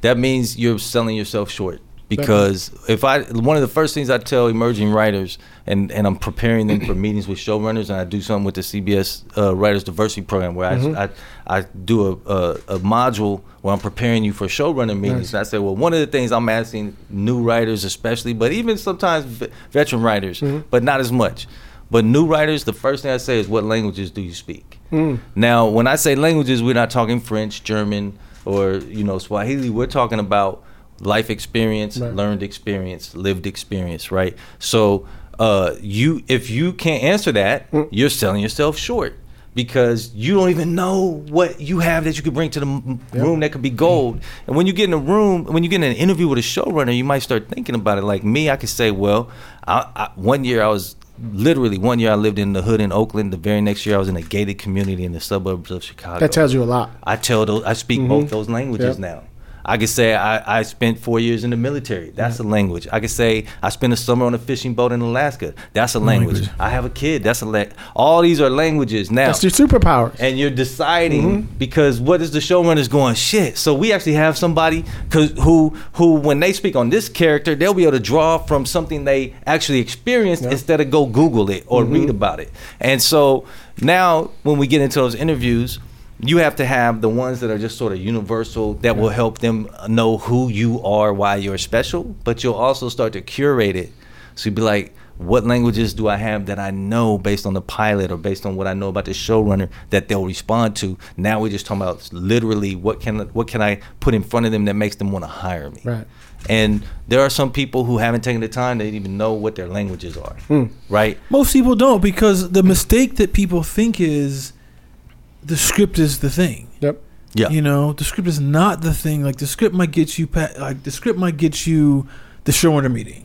that means you're selling yourself short because if i one of the first things i tell emerging writers and and i'm preparing them for meetings with showrunners and i do something with the cbs uh, writers diversity program where I, mm-hmm. I i do a, a a module where i'm preparing you for showrunner meetings. And i say well one of the things i'm asking new writers especially but even sometimes ve- veteran writers mm-hmm. but not as much. But new writers, the first thing I say is, what languages do you speak? Mm. Now, when I say languages, we're not talking French, German, or you know Swahili. We're talking about life experience, Right. learned experience, lived experience, right? So, uh, you if you can't answer that, you're selling yourself short because you don't even know what you have that you could bring to the m- room that could be gold. And when you get in a room, when you get in an interview with a showrunner, you might start thinking about it. Like me, I could say, well, I, I, one year I was literally one year I lived in the hood in Oakland. The very next year I was in a gated community in the suburbs of Chicago. That tells you a lot. I tell those I speak both those languages Yep. now. I could say I, I spent four years in the military. That's a language. I could say I spent a summer on a fishing boat in Alaska. That's a language. Language. I have a kid. That's a la- all these are languages now. That's your superpowers. and you're deciding Mm-hmm. because what is the showrunners going shit so we actually have somebody cause who who when they speak on this character they'll be able to draw from something they actually experienced instead of go google it or Mm-hmm. read about it and so now when we get into those interviews you have to have the ones that are just sort of universal that will help them know who you are why you're special but you'll also start to curate it so you'd be like what languages do I have that I know based on the pilot or based on what I know about the showrunner that they'll respond to? Now we're just talking about literally what can what can I put in front of them that makes them want to hire me? Right. And there are some people who haven't taken the time to even know what their languages are. Hmm. Right? Most people don't because the mistake that people think is the script is the thing. Yep. Yeah. You know, the script is not the thing. Like the script might get you, pa- like the script might get you the showrunner meeting.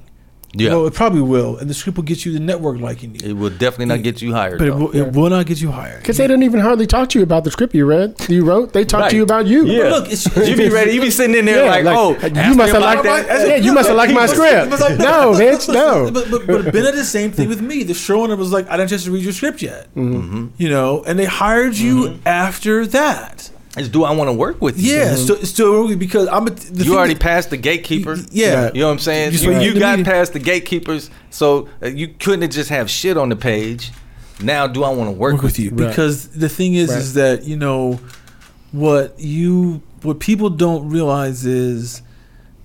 Yeah. Well, it probably will, and the script will get you the network liking you, it will definitely not get you hired. but it though. will, it will not get you hired. Because they didn't even hardly talk to you about the script you read, you wrote. They talked to you about you. Yeah. Look, it's- you be ready. You be sitting in there Yeah, like, oh, you must have liked about that. Yeah, you must have liked my script. No, [LAUGHS] bitch, no. But, but, but Ben did the same thing with me. The showrunner was like, I didn't just read your script yet. Mm-hmm. You know, and they hired you after that. Is do I want to work with you? Yeah, so, so because I'm a, the You already that- passed the gatekeeper. Yeah. You know what I'm saying? Just You, like you got media. past the gatekeepers, so uh, you couldn't have just have shit on the page. Now, do I want to work, work with you Right. because the thing is Right. is that you know what you what people don't realize is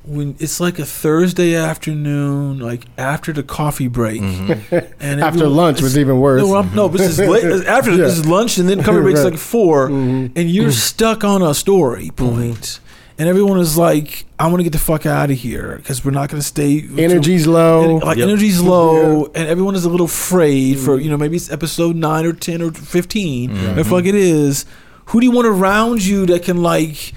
when it's like a Thursday afternoon, like after the coffee break, Mm-hmm. and [LAUGHS] After everyone- lunch was even worse. No, I'm- no, this is late. [LAUGHS] After Yeah. this is lunch, and then coffee break's Right. like 4 Mhm. and you're stuck on a story point, and everyone is like, "I want to get the fuck out of here because we're not going to stay." Energy's low. like Yep. energy's low, and everyone is a little afraid for you know maybe it's episode nine or ten or 15 Mm-hmm. If like it is, who do you want around you that can like,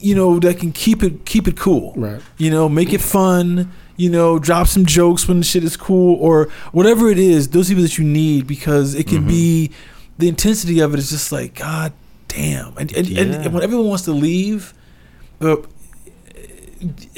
you know, that can keep it keep it cool, Right. You know, make it fun. You know, drop some jokes when the shit is cool or whatever it is. Those people that you need because it Mm-hmm. can be the intensity of it is just like god damn, and and, and, Yeah. and when everyone wants to leave. Uh,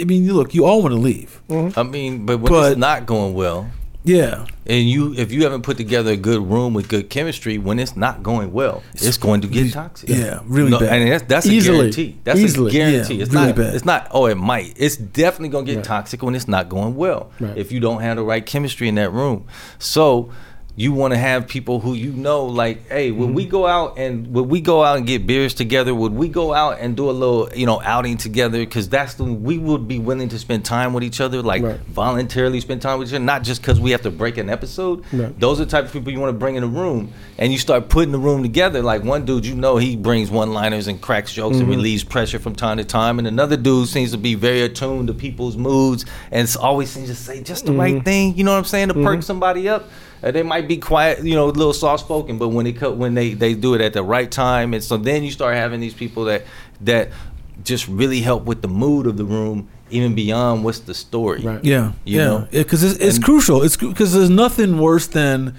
I mean, look, you all want to leave. I mean, but when But- it's not going well, Yeah. and you if you haven't put together a good room with good chemistry, when it's not going well, it's, going to get toxic. yeah, really No, bad. And that's that's Easily. a guarantee. That's Easily. a guarantee. Yeah, it's really not. bad. It's not. Oh, it might. It's definitely gonna get Right. toxic when it's not going well. Right. If you don't have the right chemistry in that room, so. You want to have people who you know, like, hey, would we go out and would we go out and get beers together? Would we go out and do a little, you know, outing together? Because that's the we would be willing to spend time with each other, like Right. voluntarily spend time with each other, not just because we have to break an episode. Right. Those are the type of people you want to bring in the room, and you start putting the room together. Like one dude, you know, he brings one-liners and cracks jokes Mm-hmm. and relieves pressure from time to time, and another dude seems to be very attuned to people's moods and always seems to say just the Mm-hmm. right thing. You know what I'm saying to perk somebody up. Uh, they might be quiet, you know, a little soft spoken, but when they cut, when they they do it at the right time, and so then you start having these people that that just really help with the mood of the room, even beyond what's the story. Right. Yeah, You yeah, know? because it's, it's And- crucial. It's because there's nothing worse than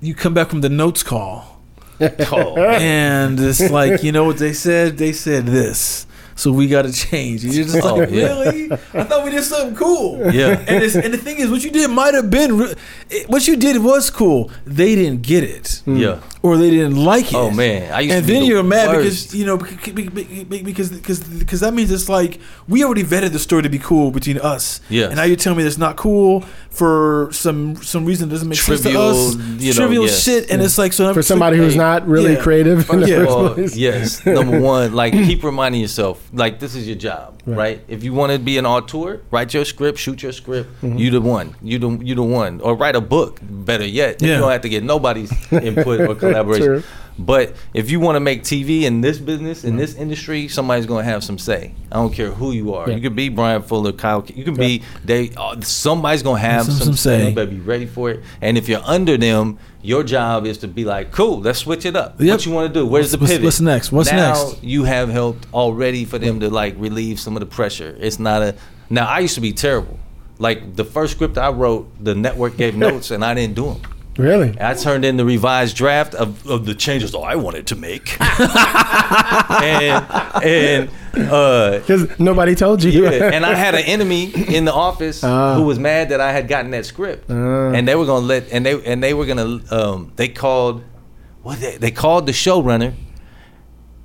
you come back from the notes call [LAUGHS] Oh, and it's like you know what they said. They said this, so we got to change. And you're just Oh, like, yeah. really? I thought we did something cool. Yeah. and it's, and the thing is, what you did might have been re- it, what you did was cool. They didn't get it. Hmm. yeah. Or they didn't like it. Oh, man. I used and to be then the you're mad worst. because you know bec- bec- bec- bec- because because because that means it's like we already vetted the story to be cool between us. Yes. And now you're telling me it's not cool for some some reason that doesn't make Trivial, sense to us. you know, trivial yes. shit, and it's like so For somebody who's Hey, not really yeah. creative Yeah. first Well, place. yes. Number one, like keep reminding yourself, like this is your job, right? Right. If you want to be an auteur, write your script, shoot your script. Mm-hmm. You the one. You the you the one. Or write a book. Better yet, Yeah. you don't have to get nobody's input or [LAUGHS] collaboration. But if you want to make TV in this business, in this industry, somebody's gonna have some say. I don't care who you are. Yeah. You could be Bryan Fuller, Kyle. You can be they. Uh, somebody's gonna have Some- some, some say. You better be ready for it. And if you're under them, your job is to be like, cool, let's switch it up. Yep. What you want to do? Where's the What's- pivot? what's next? What's now next? you have helped already for them to like relieve some of the pressure. It's not a. Now I used to be terrible. Like the first script I wrote, the network gave [LAUGHS] notes and I didn't do them. Really? I turned in the revised draft of, of the changes I wanted to make. [LAUGHS] and and uh, Because nobody told you. yeah, and I had an enemy in the office Ah. who was mad that I had gotten that script, Ah. and they were gonna let and they and they were gonna um they called what they, they called the showrunner,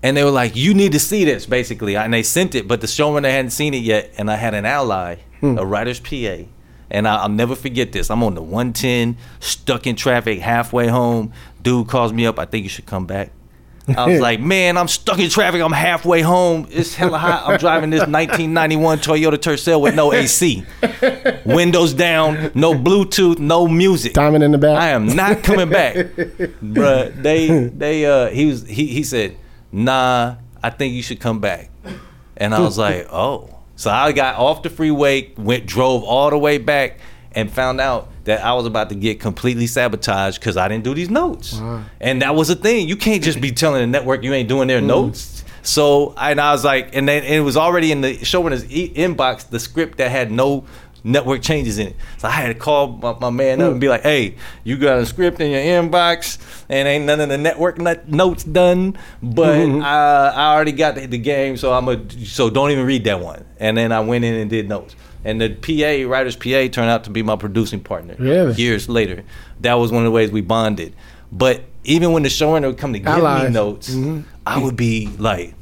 and they were like, you need to see this basically, and they sent it, but the showrunner hadn't seen it yet, and I had an ally, Hmm. a writer's PA. And I, I'll never forget this. I'm on the 110, stuck in traffic, halfway home. Dude calls me up. I think you should come back. I was [LAUGHS] like, man, I'm stuck in traffic. I'm halfway home. It's hella hot. I'm driving this 1991 Toyota Tercel with no AC, [LAUGHS] windows down, no Bluetooth, no music. Diamond in the back. I am not coming back, [LAUGHS] bruh. They they uh he was he he said, nah, I think you should come back, and I was like, oh. So I got off the freeway, went drove all the way back, and found out that I was about to get completely sabotaged because I didn't do these notes, and that was a thing. You can't just be telling the network you ain't doing their mm-hmm. notes. So and I was like, and then and it was already in the showrunner's e- inbox the script that had no network changes in it. So I had to call my, my man up and be like, "Hey, you got a script in your inbox, and ain't none of the network not- notes done, but mm-hmm. I, I already got the, the game, so I'm a so don't even read that one." And then I went in and did notes. And the PA, writer's PA, turned out to be my producing partner. Really? Years later, that was one of the ways we bonded. But even when the showrunner would come to give Allies. me notes, mm-hmm. I would be like,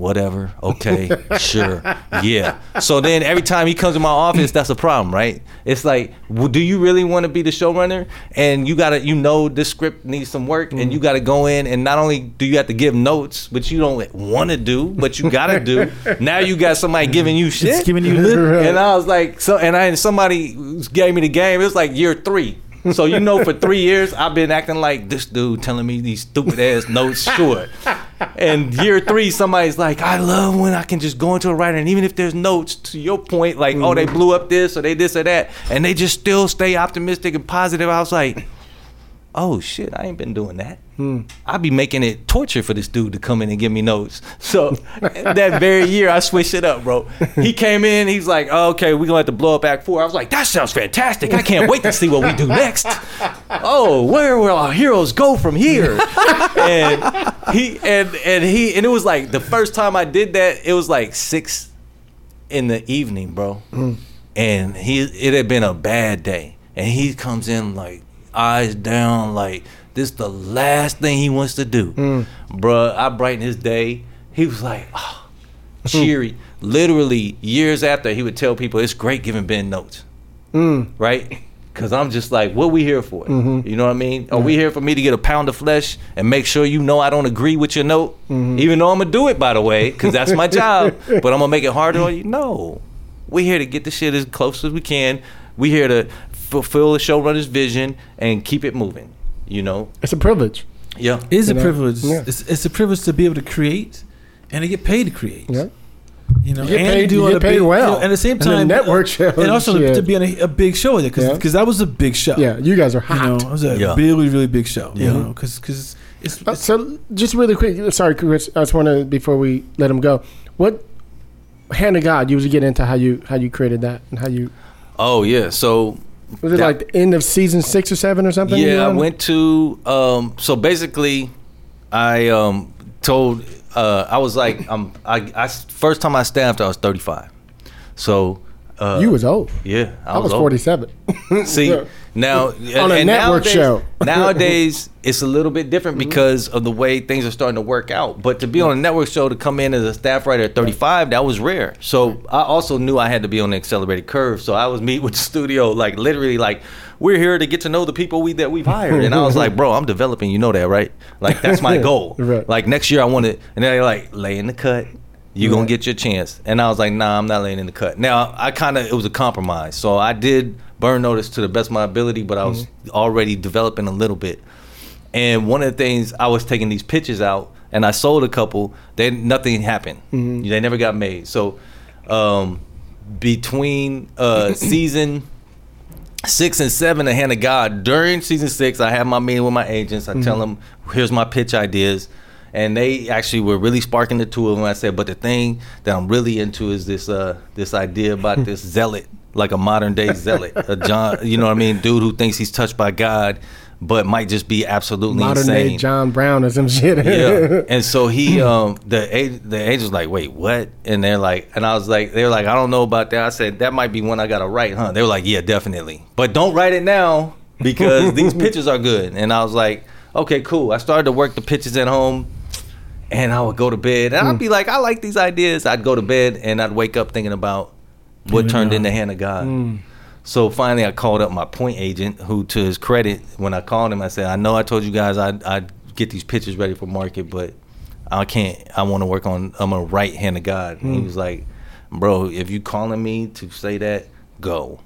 whatever, okay, sure, yeah. So then every time he comes to my office, that's a problem, right? It's like, well, do you really want to be the showrunner? And you gotta, you know, this script needs some work, and you mm. gotta go in, and not only do you have to give notes, which you don't want to do, but you gotta do. now you got somebody [LAUGHS] giving you shit. It's giving you. [LAUGHS] And I was like, so, and I and somebody gave me the game. It was like year three. So you know, for three years, I've been acting like this dude telling me these stupid ass notes short. And year three, somebody's like, I love when I can just go into a writer, and even if there's notes, to your point, like, oh, they mm-hmm. blew up this or they this or that, and they just still stay optimistic and positive. I was like, oh shit, I ain't been doing that. Hmm. I'd be making it torture for this dude to come in and give me notes. [LAUGHS] So that very year, I switched it up, bro. He came in, he's like, oh, okay, we're gonna have to blow up Act Four. I was like, that sounds fantastic. I can't wait to see what we do next. [LAUGHS] Oh, where will our heroes go from here? And he and and he and it was like the first time I did that, it was like six in the evening, bro. Hmm. And he it had been a bad day. And he comes in like eyes down, like this the last thing he wants to do. Mm. Bruh, I brighten his day. He was like, oh, [LAUGHS] cheery. Literally years after he would tell people it's great giving Ben notes. Mm. Right? Cause I'm just like, what we here for? Mm-hmm. You know what I mean? Are we here for me to get a pound of flesh and make sure you know I don't agree with your note? Mm-hmm. Even though I'm gonna do it by the way, cause that's my job. [LAUGHS] But I'm gonna make it harder on you. No, we here to get the shit as close as we can. We here to fulfill the showrunner's vision and keep it moving. You know? It's a privilege. Yeah. It is You a know? privilege. Yeah. It's, it's a privilege to be able to create and to get paid to create. Yeah. You know, You get and paid- do you get paid big, well. you know, at the same And the time, network shows and also to, shit. to be on a, a big show with it because Yeah. that was a big show. Yeah, you guys are you know, hot. it was a Yeah. really really big show. You Yeah. know, because because it's, Uh, so just really quick, sorry, Chris. I just want to before we let him go. What hand of God? You usually get into how you how you created that and how you Oh yeah. So was it That- like the end of season six or seven or something? Yeah, I went to. Um, so basically, I um, told. Uh, I was like, [COUGHS] um, I, I first time I staffed, I was 35. So. Uh, You was old. Yeah, I was old. forty seven. See [LAUGHS] now On a network nowadays, show. [LAUGHS] nowadays it's a little bit different Mm-hmm. because of the way things are starting to work out. But to be on a network show to come in as a staff writer at 35, that was rare. So I also knew I had to be on the accelerated curve. So I was meet with the studio like literally like we're here to get to know the people we that we've hired. And I was like, [LAUGHS] bro, I'm developing. You know that, right? Like that's my [LAUGHS] goal. Right. Like next year I want to. And they're like, lay in the cut. You're gonna get your chance. And I was like, nah, I'm not laying in the cut. Now I kind of it was a compromise. So I did burn notice to the best of my ability, but I was already developing a little bit. And one of the things I was taking these pitches out, and I sold a couple. Then nothing happened. They never got made. So um, between uh, [COUGHS] season six and seven, the hand of God. During season six, I have my meeting with my agents. I tell them, here's my pitch ideas. And they actually were really sparking the two of them. I said, but the thing that I'm really into is this uh, this idea about [LAUGHS] this zealot, like a modern day zealot, a John, you know what I mean, dude who thinks he's touched by God, but might just be absolutely Modern insane day John Brown or some shit. yeah. [LAUGHS] And so he, um, the the agent's like, wait, what? And they're like, and I was like, they're like, I don't know about that. I said that might be one I gotta write, huh? They were like, yeah, definitely, but don't write it now because [LAUGHS] these pitches are good. And I was like, okay, cool. I started to work the pitches at home. And I would go to bed, and I'd be like, I like these ideas. I'd go to bed, and I'd wake up thinking about what turned into Hand of God. Mm. So finally, I called up my point agent, who, to his credit, when I called him, I said, "I know I told you guys I'd, I'd get these pictures ready for market, but I can't. I want to work on. I'm a write hand of God." And he mm. was like, "Bro, if you calling me to say that, go."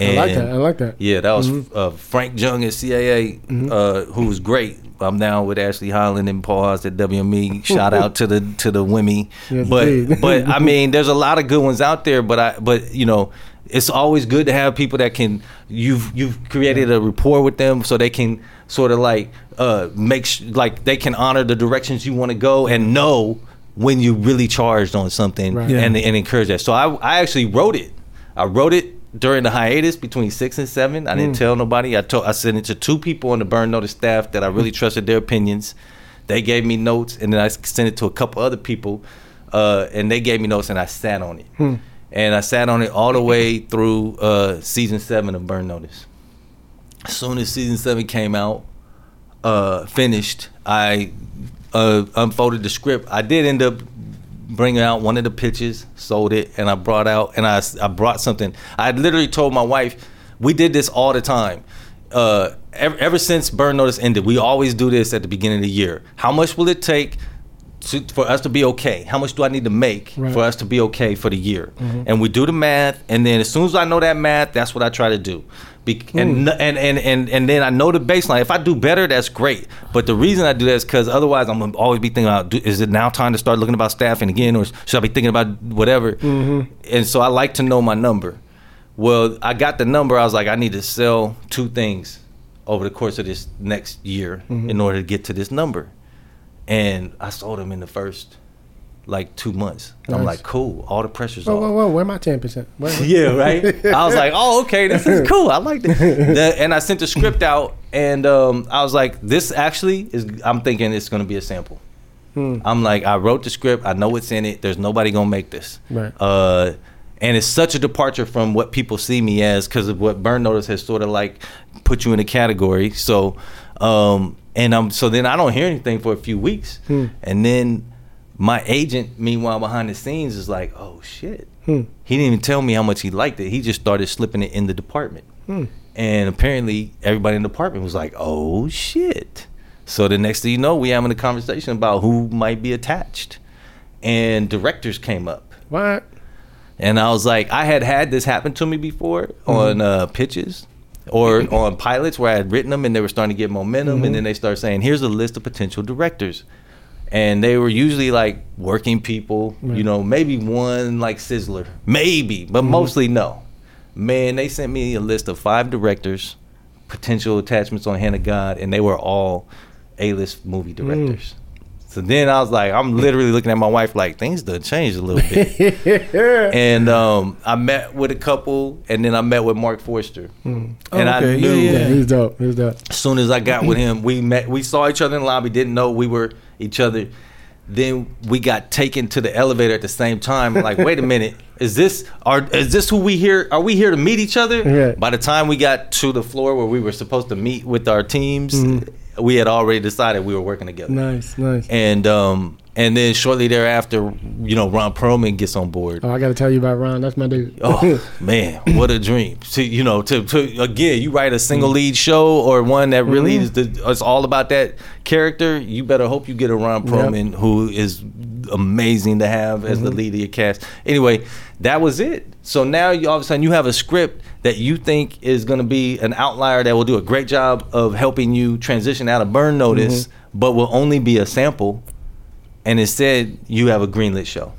I like that. I like that. Yeah, that was uh, Frank Jung at CAA, uh, who was great. I'm now with Ashley Holland and Paul at WME. Shout out to the to the women. Yes, but but I [LAUGHS] mean, there's a lot of good ones out there. But I but you know, it's always good to have people that can you've you've created a rapport with them so they can sort of like uh make sh- like they can honor the directions you want to go and know when you really charged on something Right. and and encourage that. So I I actually wrote it. I wrote it during the hiatus between six and seven. I didn't tell nobody. I told I sent it to two people on the Burn Notice staff that I really trusted their opinions. They gave me notes, and then I sent it to a couple other people, uh, and they gave me notes, and I sat on it. And I sat on it all the way through uh, season seven of Burn Notice. As soon as season seven came out, uh, finished, I uh, unfolded the script. I did end up bringing out one of the pitches, sold it, and I brought out and I, I brought something. I literally told my wife, we did this all the time. Uh, ever, ever since Burn Notice ended, we always do this at the beginning of the year. How much will it take to, for us to be okay? How much do I need to make Right. for us to be okay for the year? Mm-hmm. And we do the math, and then as soon as I know that math, that's what I try to do. Be- and, mm. and and and and then I know the baseline. If I do better, that's great. But the reason I do that is because otherwise I'm gonna always be thinking about: is it now time to start looking about staffing again, or should I be thinking about whatever? Mm-hmm. And so I like to know my number. Well, I got the number. I was like, I need to sell two things over the course of this next year mm-hmm. in order to get to this number. And I sold them in the first like two months. I'm like, cool. All the pressure's Whoa, off. whoa, whoa! Where my ten percent? [LAUGHS] Yeah, right. [LAUGHS] I was like, oh, okay, this is cool. I like. The- [LAUGHS] and I sent the script out, and um, I was like, this actually is. I'm thinking it's going to be a sample. I'm like, I wrote the script. I know what's in it. There's nobody gonna make this. Right. Uh, and it's such a departure from what people see me as because of what Burn Notice has sort of like put you in a category. So, um, and um, so then I don't hear anything for a few weeks, and then my agent, meanwhile behind the scenes, is like, oh shit. He didn't even tell me how much he liked it. He just started slipping it in the department. And apparently, everybody in the department was like, "Oh shit!" So the next thing you know, we having a conversation about who might be attached, and directors came up, What? and I was like, I had had this happen to me before on uh, pitches or on pilots where I had written them and they were starting to get momentum, and then they started saying, "Here's a list of potential directors." And they were usually like working people, you know, maybe one like Sizzler, maybe, but mm-hmm. mostly no. Man, they sent me a list of five directors, potential attachments on Hand of God, and they were all A-list movie mm. directors. So then I was like, I'm literally looking at my wife like things done changed a little bit. [LAUGHS] and um, I met with a couple, and then I met with Marc Forster, and I Okay, knew yeah, Yeah, he's dope. He's dope. as soon as I got with him, we met. We saw each other in the lobby. Didn't know we were each other. Then we got taken to the elevator at the same time. Like, wait a minute, is this are is this who we here? Are we here to meet each other? Yeah. By the time we got to the floor where we were supposed to meet with our teams, we had already decided we were working together. Nice, nice. And um and then shortly thereafter, you know, Ron Perlman gets on board. Oh, I got to tell you about Ron. That's my dude. Oh [LAUGHS] man, what a dream! To you know, to, to again, you write a single mm-hmm. lead show or one that really mm-hmm. is the, it's all about that character. You better hope you get a Ron Perlman who is amazing to have as the mm-hmm. lead of your cast. Anyway, that was it. So now you all of a sudden you have a script that you think is going to be an outlier that will do a great job of helping you transition out of burn notice, but will only be a sample. And instead, you have a greenlit show.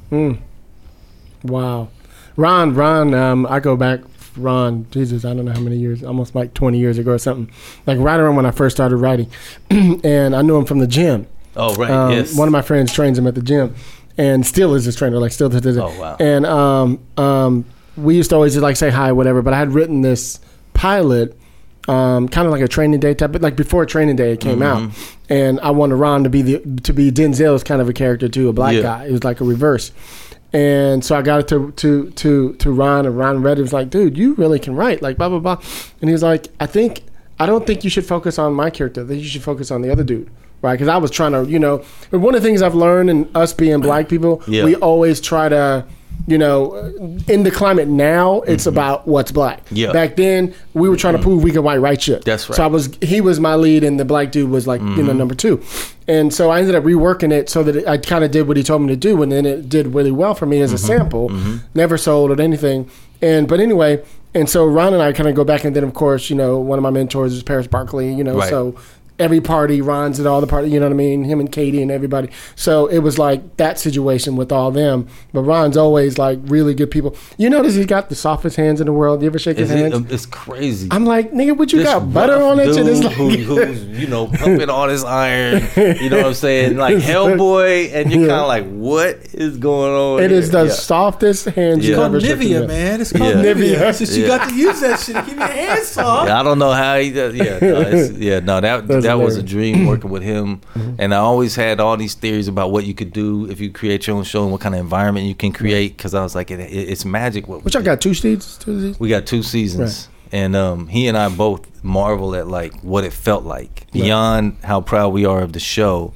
Wow. Ron, Ron, um, I go back, Ron, Jesus, I don't know how many years, almost like 20 years ago or something. Like right around when I first started writing. [CLEARS THROAT] and I knew him from the gym. Oh right, Um, yes. One of my friends trains him at the gym and still is his trainer, like still to this. Oh, wow. And um, um, we used to always just like say hi, whatever, but I had written this pilot. Um, kind of like a training day type, but like before training day it came Mm-hmm. out, and I wanted Ron to be the to be Denzel's kind of a character too, a black Yeah. guy. It was like a reverse, and so I got it to to to to Ron, and Ron read it. Was like, dude, you really can write, like blah blah blah. And he was like, I think I don't think you should focus on my character. That you should focus on the other dude, right? Because I was trying to, you know, one of the things I've learned in us being black people, Yeah. we always try to. You know, in the climate now, it's about what's black. Mm-hmm. Yeah. Back then, we were trying to prove we could white right shit. That's right. So I was, he was my lead, and the black dude was like, you Mm-hmm. know, number two. And so I ended up reworking it so that it, I kind of did what he told me to do, and then it did really well for me as a Mm-hmm. sample. Never sold or anything. And but anyway, and so Ron and I kind of go back, and then of course, you know, one of my mentors is Paris Barclay. You know, Right. so every party, Ron's at all the party. You know what I mean? Him and Katie and everybody. So it was like that situation with all them. But Ron's always like really good people. You notice he's got the softest hands in the world. You ever shake his Is it- hands? it's crazy. I'm like, nigga, what you This got butter on it? And it's dude like, who, who's [LAUGHS] you know pumping all this iron. You know what I'm saying? Like [LAUGHS] Hellboy, and you're Yeah. kind of like, what is going on? it is here? the Yeah. softest hands Yeah. you've ever shook Nivea, in. man. It's called Yeah. Nivea. Nivea. Since you got to use that shit to keep your hands soft. Yeah, I don't know how he does. Yeah, no, it's, yeah, no, that [LAUGHS] That's that was a dream [CLEARS THROAT] working with him, and I always had all these theories about what you could do if you create your own show and what kind of environment you can create. Because I was like, it, it, it's magic. What Which I got two seasons. Two seasons. We got two seasons, and um, he and I both marvel at like what it felt like beyond how proud we are of the show.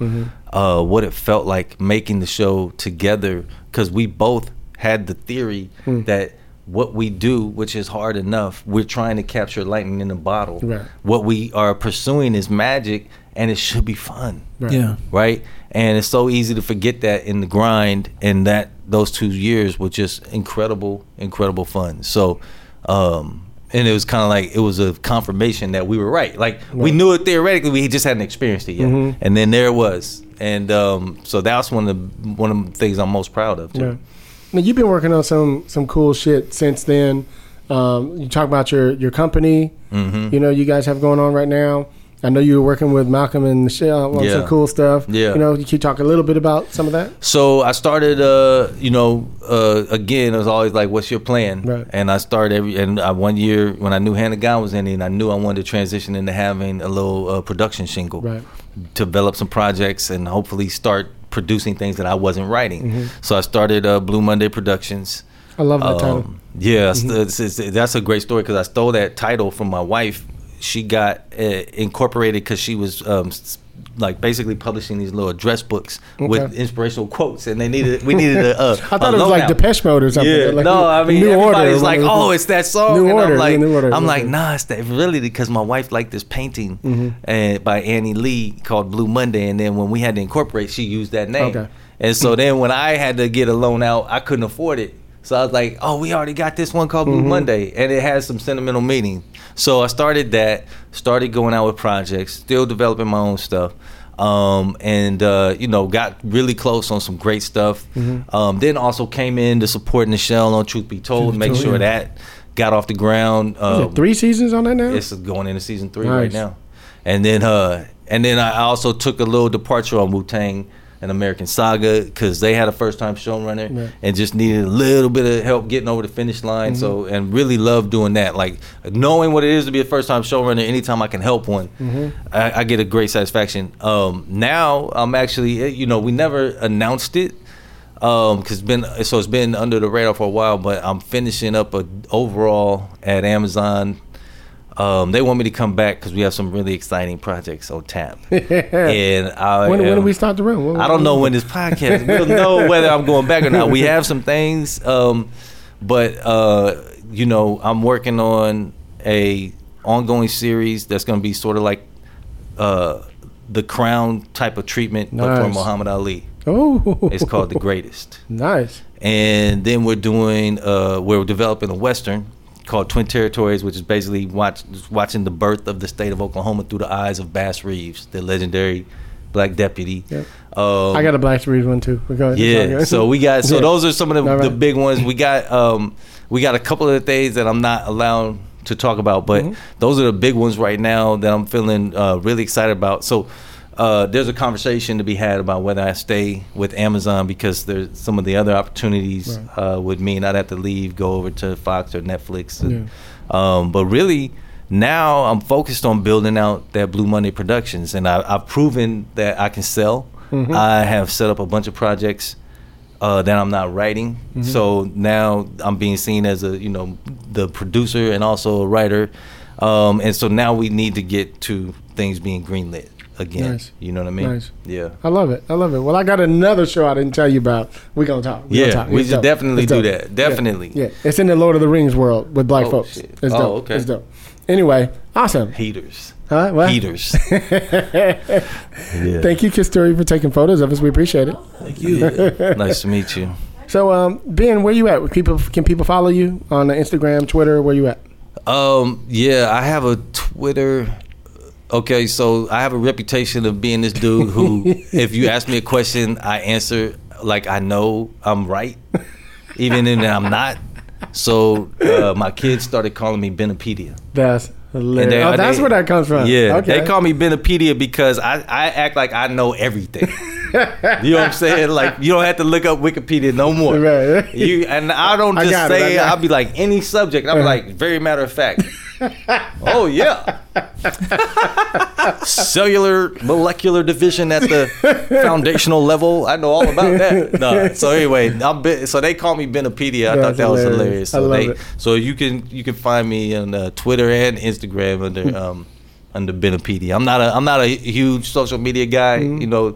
Uh, what it felt like making the show together because we both had the theory that what we do, which is hard enough, we're trying to capture lightning in a bottle. Right. What we are pursuing is magic, and it should be fun Right. Yeah. right? And it's so easy to forget that in the grind, and that those two years were just incredible, incredible fun. So, um, and it was kind of like it was a confirmation that we were right. Like we knew it theoretically, we just hadn't experienced it yet. Mm-hmm. And then there it was, and um, so that's one of the one of the things I'm most proud of. Too. Yeah. Now you've been working on some some cool shit since then. Um, you talk about your your company. Mhm. You know, you guys have going on right now. I know you were working with Malcolm and Nichelle on Yeah. some cool stuff. Yeah. You know, you can talk a little bit about some of that. So I started, uh, you know, uh, again, it was always like, "What's your plan?" Right. And I started every, and I, one year when I knew Hand of God was and I knew I wanted to transition into having a little uh, production shingle, Right. develop some projects, and hopefully start producing things that I wasn't writing. Mm-hmm. So I started uh, Blue Monday Productions. I love that title. Um, yeah, it's- it's- it's- that's a great story because I stole that title from my wife. She got uh, incorporated because she was um, like basically publishing these little address books with inspirational quotes, and they needed we needed a. a [LAUGHS] I thought a it was like logout. Depeche Mode or something. Yeah, like no, I mean New Order everybody's or like. "Oh, it's that song." New and Order, I'm like, New Order, I'm like, okay. nah, it's that really because my wife liked this painting Mm-hmm. and by Annie Lee called Blue Monday, and then when we had to incorporate, she used that name. Okay. And so then when I had to get a loan out, I couldn't afford it. So I was like, oh, we already got this one called Blue Mm-hmm. Monday, and it has some sentimental meaning. So I started that, started going out with projects, still developing my own stuff. Um, and uh, you know, got really close on some great stuff. Mm-hmm. Um, then also came in to support Nichelle on Truth Be Told, Truth make Told, sure yeah. that got off the ground. Is it three seasons on that now? it's going into season three Nice. right now, and then uh, and then I also took a little departure on Wu Tang An American Saga because they had a first time showrunner Right. and just needed a little bit of help getting over the finish line. So Mm-hmm. and really love doing that, like knowing what it is to be a first time showrunner. Anytime I can help one, Mm-hmm. I, I get a great satisfaction. Um, now I'm actually, eh, you know, we never announced it um because been so it's been under the radar for a while but i'm finishing up a overall at amazon um they want me to come back because we have some really exciting projects on tap [LAUGHS] and I when, when do we start the run? When- I don't know when this podcast. We'll know [LAUGHS] whether I'm going back or not. We have some things, um, but uh, you know, I'm working on a ongoing series that's going to be sort of like uh, the Crown type of treatment, but for Muhammad Ali. Oh, It's called The Greatest, [LAUGHS] nice. and then we're doing uh, we're developing a western called Twin Territories, which is basically watch, watching the birth of the state of Oklahoma through the eyes of Bass Reeves, the legendary black deputy. Yep. Um, I got a Black Series one too. But go ahead. Yeah, so we got so [LAUGHS] Yeah. those are some of the, All the big ones. We got um we got a couple of things that I'm not allowed to talk about, but Mm-hmm. those are the big ones right now that I'm feeling uh, really excited about. So uh, there's a conversation to be had about whether I stay with Amazon because there's some of the other opportunities uh, would mean I'd have to leave, go over to Fox or Netflix. And, um, but really, now I'm focused on building out that Blue Monday Productions, and I, I've proven that I can sell. Mm-hmm. I have set up a bunch of projects uh, that I'm not writing. Mm-hmm. So now I'm being seen as a you know the producer and also a writer, um, and so now we need to get to things being greenlit again. Nice. You know what I mean? Nice. Yeah. I love it. I love it. Well, I got another show I didn't tell you about. We gonna talk. We Yeah, gonna talk. we should definitely do that. Definitely. Yeah. yeah, it's in the Lord of the Rings world with black Oh, folks. shit. It's Oh, dope. okay. It's dope. Anyway, awesome. Heaters. Huh? What? Heaters. [LAUGHS] yeah. Thank you, Kistori, for taking photos of us. We appreciate it. Thank you. [LAUGHS] nice to meet you. So, um, Ben, where you at? People, can people follow you on Instagram, Twitter? Where you at? Um, yeah, I have a Twitter. Okay, so I have a reputation of being this dude who, [LAUGHS] if you ask me a question, I answer like I know I'm right, even if I'm not. So uh, my kids started calling me Benepedia. That's hilarious. they- oh, that's they- where that comes from. Yeah, Okay. they call me Benepedia because I, I act like I know everything. [LAUGHS] you know what I'm saying? Like you don't have to look up Wikipedia no more. Right. You and I don't I just it, I say got I'll be like any subject. I'm like very matter of fact. [LAUGHS] oh yeah. Cellular molecular division at the foundational level. I know all about that. [LAUGHS] No. So anyway, I'm so they call me Benepedia. I That's thought that was hilarious. hilarious. I So love they it. so you can you can find me on uh, Twitter and Instagram Hmm. under um under Benepedia. I'm not a I'm not a huge social media guy, Hmm. you know,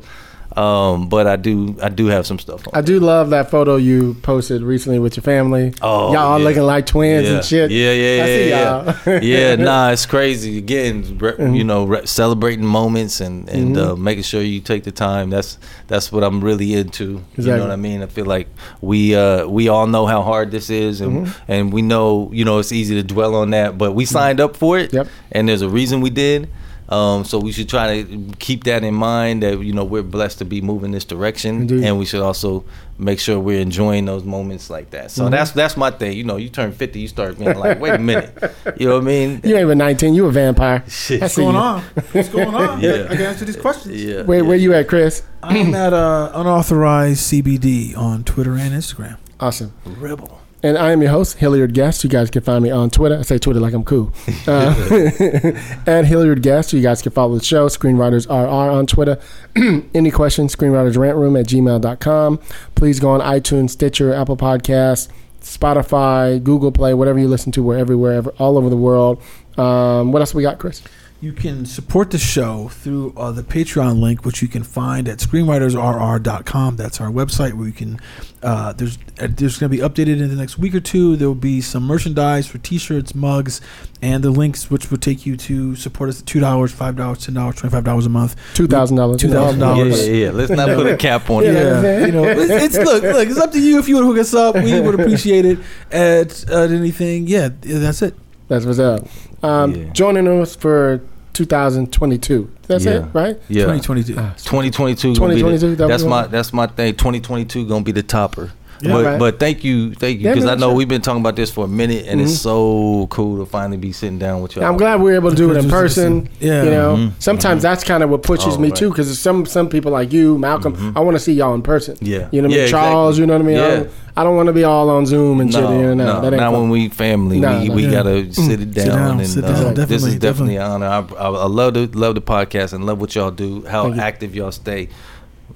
um, but I do I do have some stuff on. I do love that photo you posted recently with your family. Oh, y'all yeah. looking like twins yeah. and shit. Yeah, yeah, I see yeah, y'all. Mm-hmm. yeah. [LAUGHS] yeah, nah, it's crazy. Again, re- you know, re- celebrating moments and and uh, making sure you take the time. That's that's what I'm really into. You know what I mean? I feel like we uh, we all know how hard this is, and Mm-hmm. and we know you know it's easy to dwell on that, but we signed up for it. Yep. And there's a reason we did. Um, so we should try to keep that in mind that you know we're blessed to be moving this direction, Indeed. and we should also make sure we're enjoying those moments like that. So Mm-hmm. that's that's my thing. You know, you turn fifty, you start being like, wait a [LAUGHS] minute, you know what I mean? You ain't even 19. You a vampire. Shit. What's going you. on? What's going on? [LAUGHS] Yeah. I can answer these questions. Yeah. Where, where you at, Chris? I'm at uh, unauthorized CBD on Twitter and Instagram. Awesome. rebel. And I am your host, Hilliard Guest. You guys can find me on Twitter. I say Twitter like I'm cool. [LAUGHS] Uh, [LAUGHS] at Hilliard Guest. You guys can follow the show, Screenwriters RR on Twitter. [CLEARS THROAT] Any questions, screenwritersrantroom at gmail.com. Please go on iTunes, Stitcher, Apple Podcasts, Spotify, Google Play, whatever you listen to. We're everywhere, ever, all over the world. Um, what else we got, Chris? You can support the show through uh, the Patreon link, which you can find at screenwritersrr.com. That's our website where you can. Uh, there's uh, there's going to be updated in the next week or two. There will be some merchandise for T-shirts, mugs, and the links which will take you to support us at two dollars, five dollars, ten dollars, twenty five dollars a month. $2,000. $2,000. Yeah, yeah, yeah. Let's not put a [LAUGHS] cap on Yeah, it. know what I'm saying? you know, it's, it's look, look, it's up to you if you would hook us up. We would appreciate it at, at anything. Yeah, that's it. That's what's up. Um, Yeah. Joining us for 2022. That's Yeah. it, right? Yeah. 2022. Ah, 2022 gonna be 2022, that that's my that's my thing 2022 gonna be the topper Yeah. but, Right. but thank you thank you because man, i know sure. we've been talking about this for a minute and it's so cool to finally be sitting down with y'all I'm glad we were able to do it in person. Yeah. You know, Mhm. sometimes that's kind of what pushes Oh, me right. too, because some some people like you, Malcolm, I want to see y'all in person. Yeah. You know what I Yeah, mean? Charles, you know what I mean? I Yeah. don't, I don't want to be all on Zoom and shit. no, You know, no, not fun. when we family. No, we no. we Yeah. gotta sit it down, down, and sit uh, down. this is definitely an honor. I, I, I love the love the podcast and love what y'all do. How Thank active y'all stay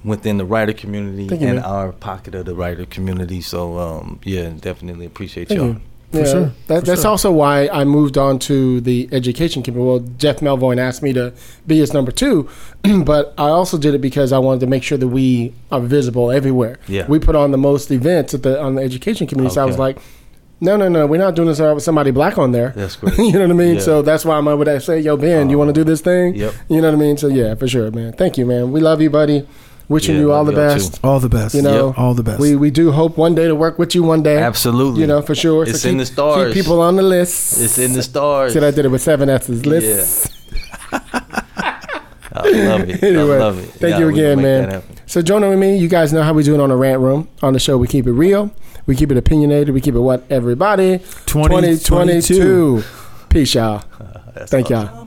within the writer community Thank you, and man. our pocket of the writer community. So um, yeah, definitely appreciate Thank y'all. you. For yeah, sure, That, for that's sure. also why I moved on to the education community. Well, Jeff Melvoin asked me to be his number two, [CLEARS THROAT] but I also did it because I wanted to make sure that we are visible everywhere. Yeah. we put on the most events at the on the education community. So I was like, no, no, no, we're not doing this with somebody black on there. That's [LAUGHS] great. you know what I mean? Yeah. So that's why I'm over there say, yo, Ben, you want to do this thing? Yep. You know what I mean? So yeah, for sure, man. Thank you, man. We love you, buddy. Wishing Yeah, you all the love y'all best. All the best. You know, all the best. We we do hope one day to work with you one day. Absolutely, You know, for sure. It's so in keep, the stars. Keep people on the list. It's in the stars. Said I did it with seven S's. List. [LAUGHS] I love it. [LAUGHS] Anyway, I love it. thank Yeah, you again, man. that happen. So joining with me, you guys know how we do it on the rant room. On the show, we keep it real, we keep it opinionated, we keep it what everybody. 2022. Peace, y'all. [LAUGHS] Thank y'all.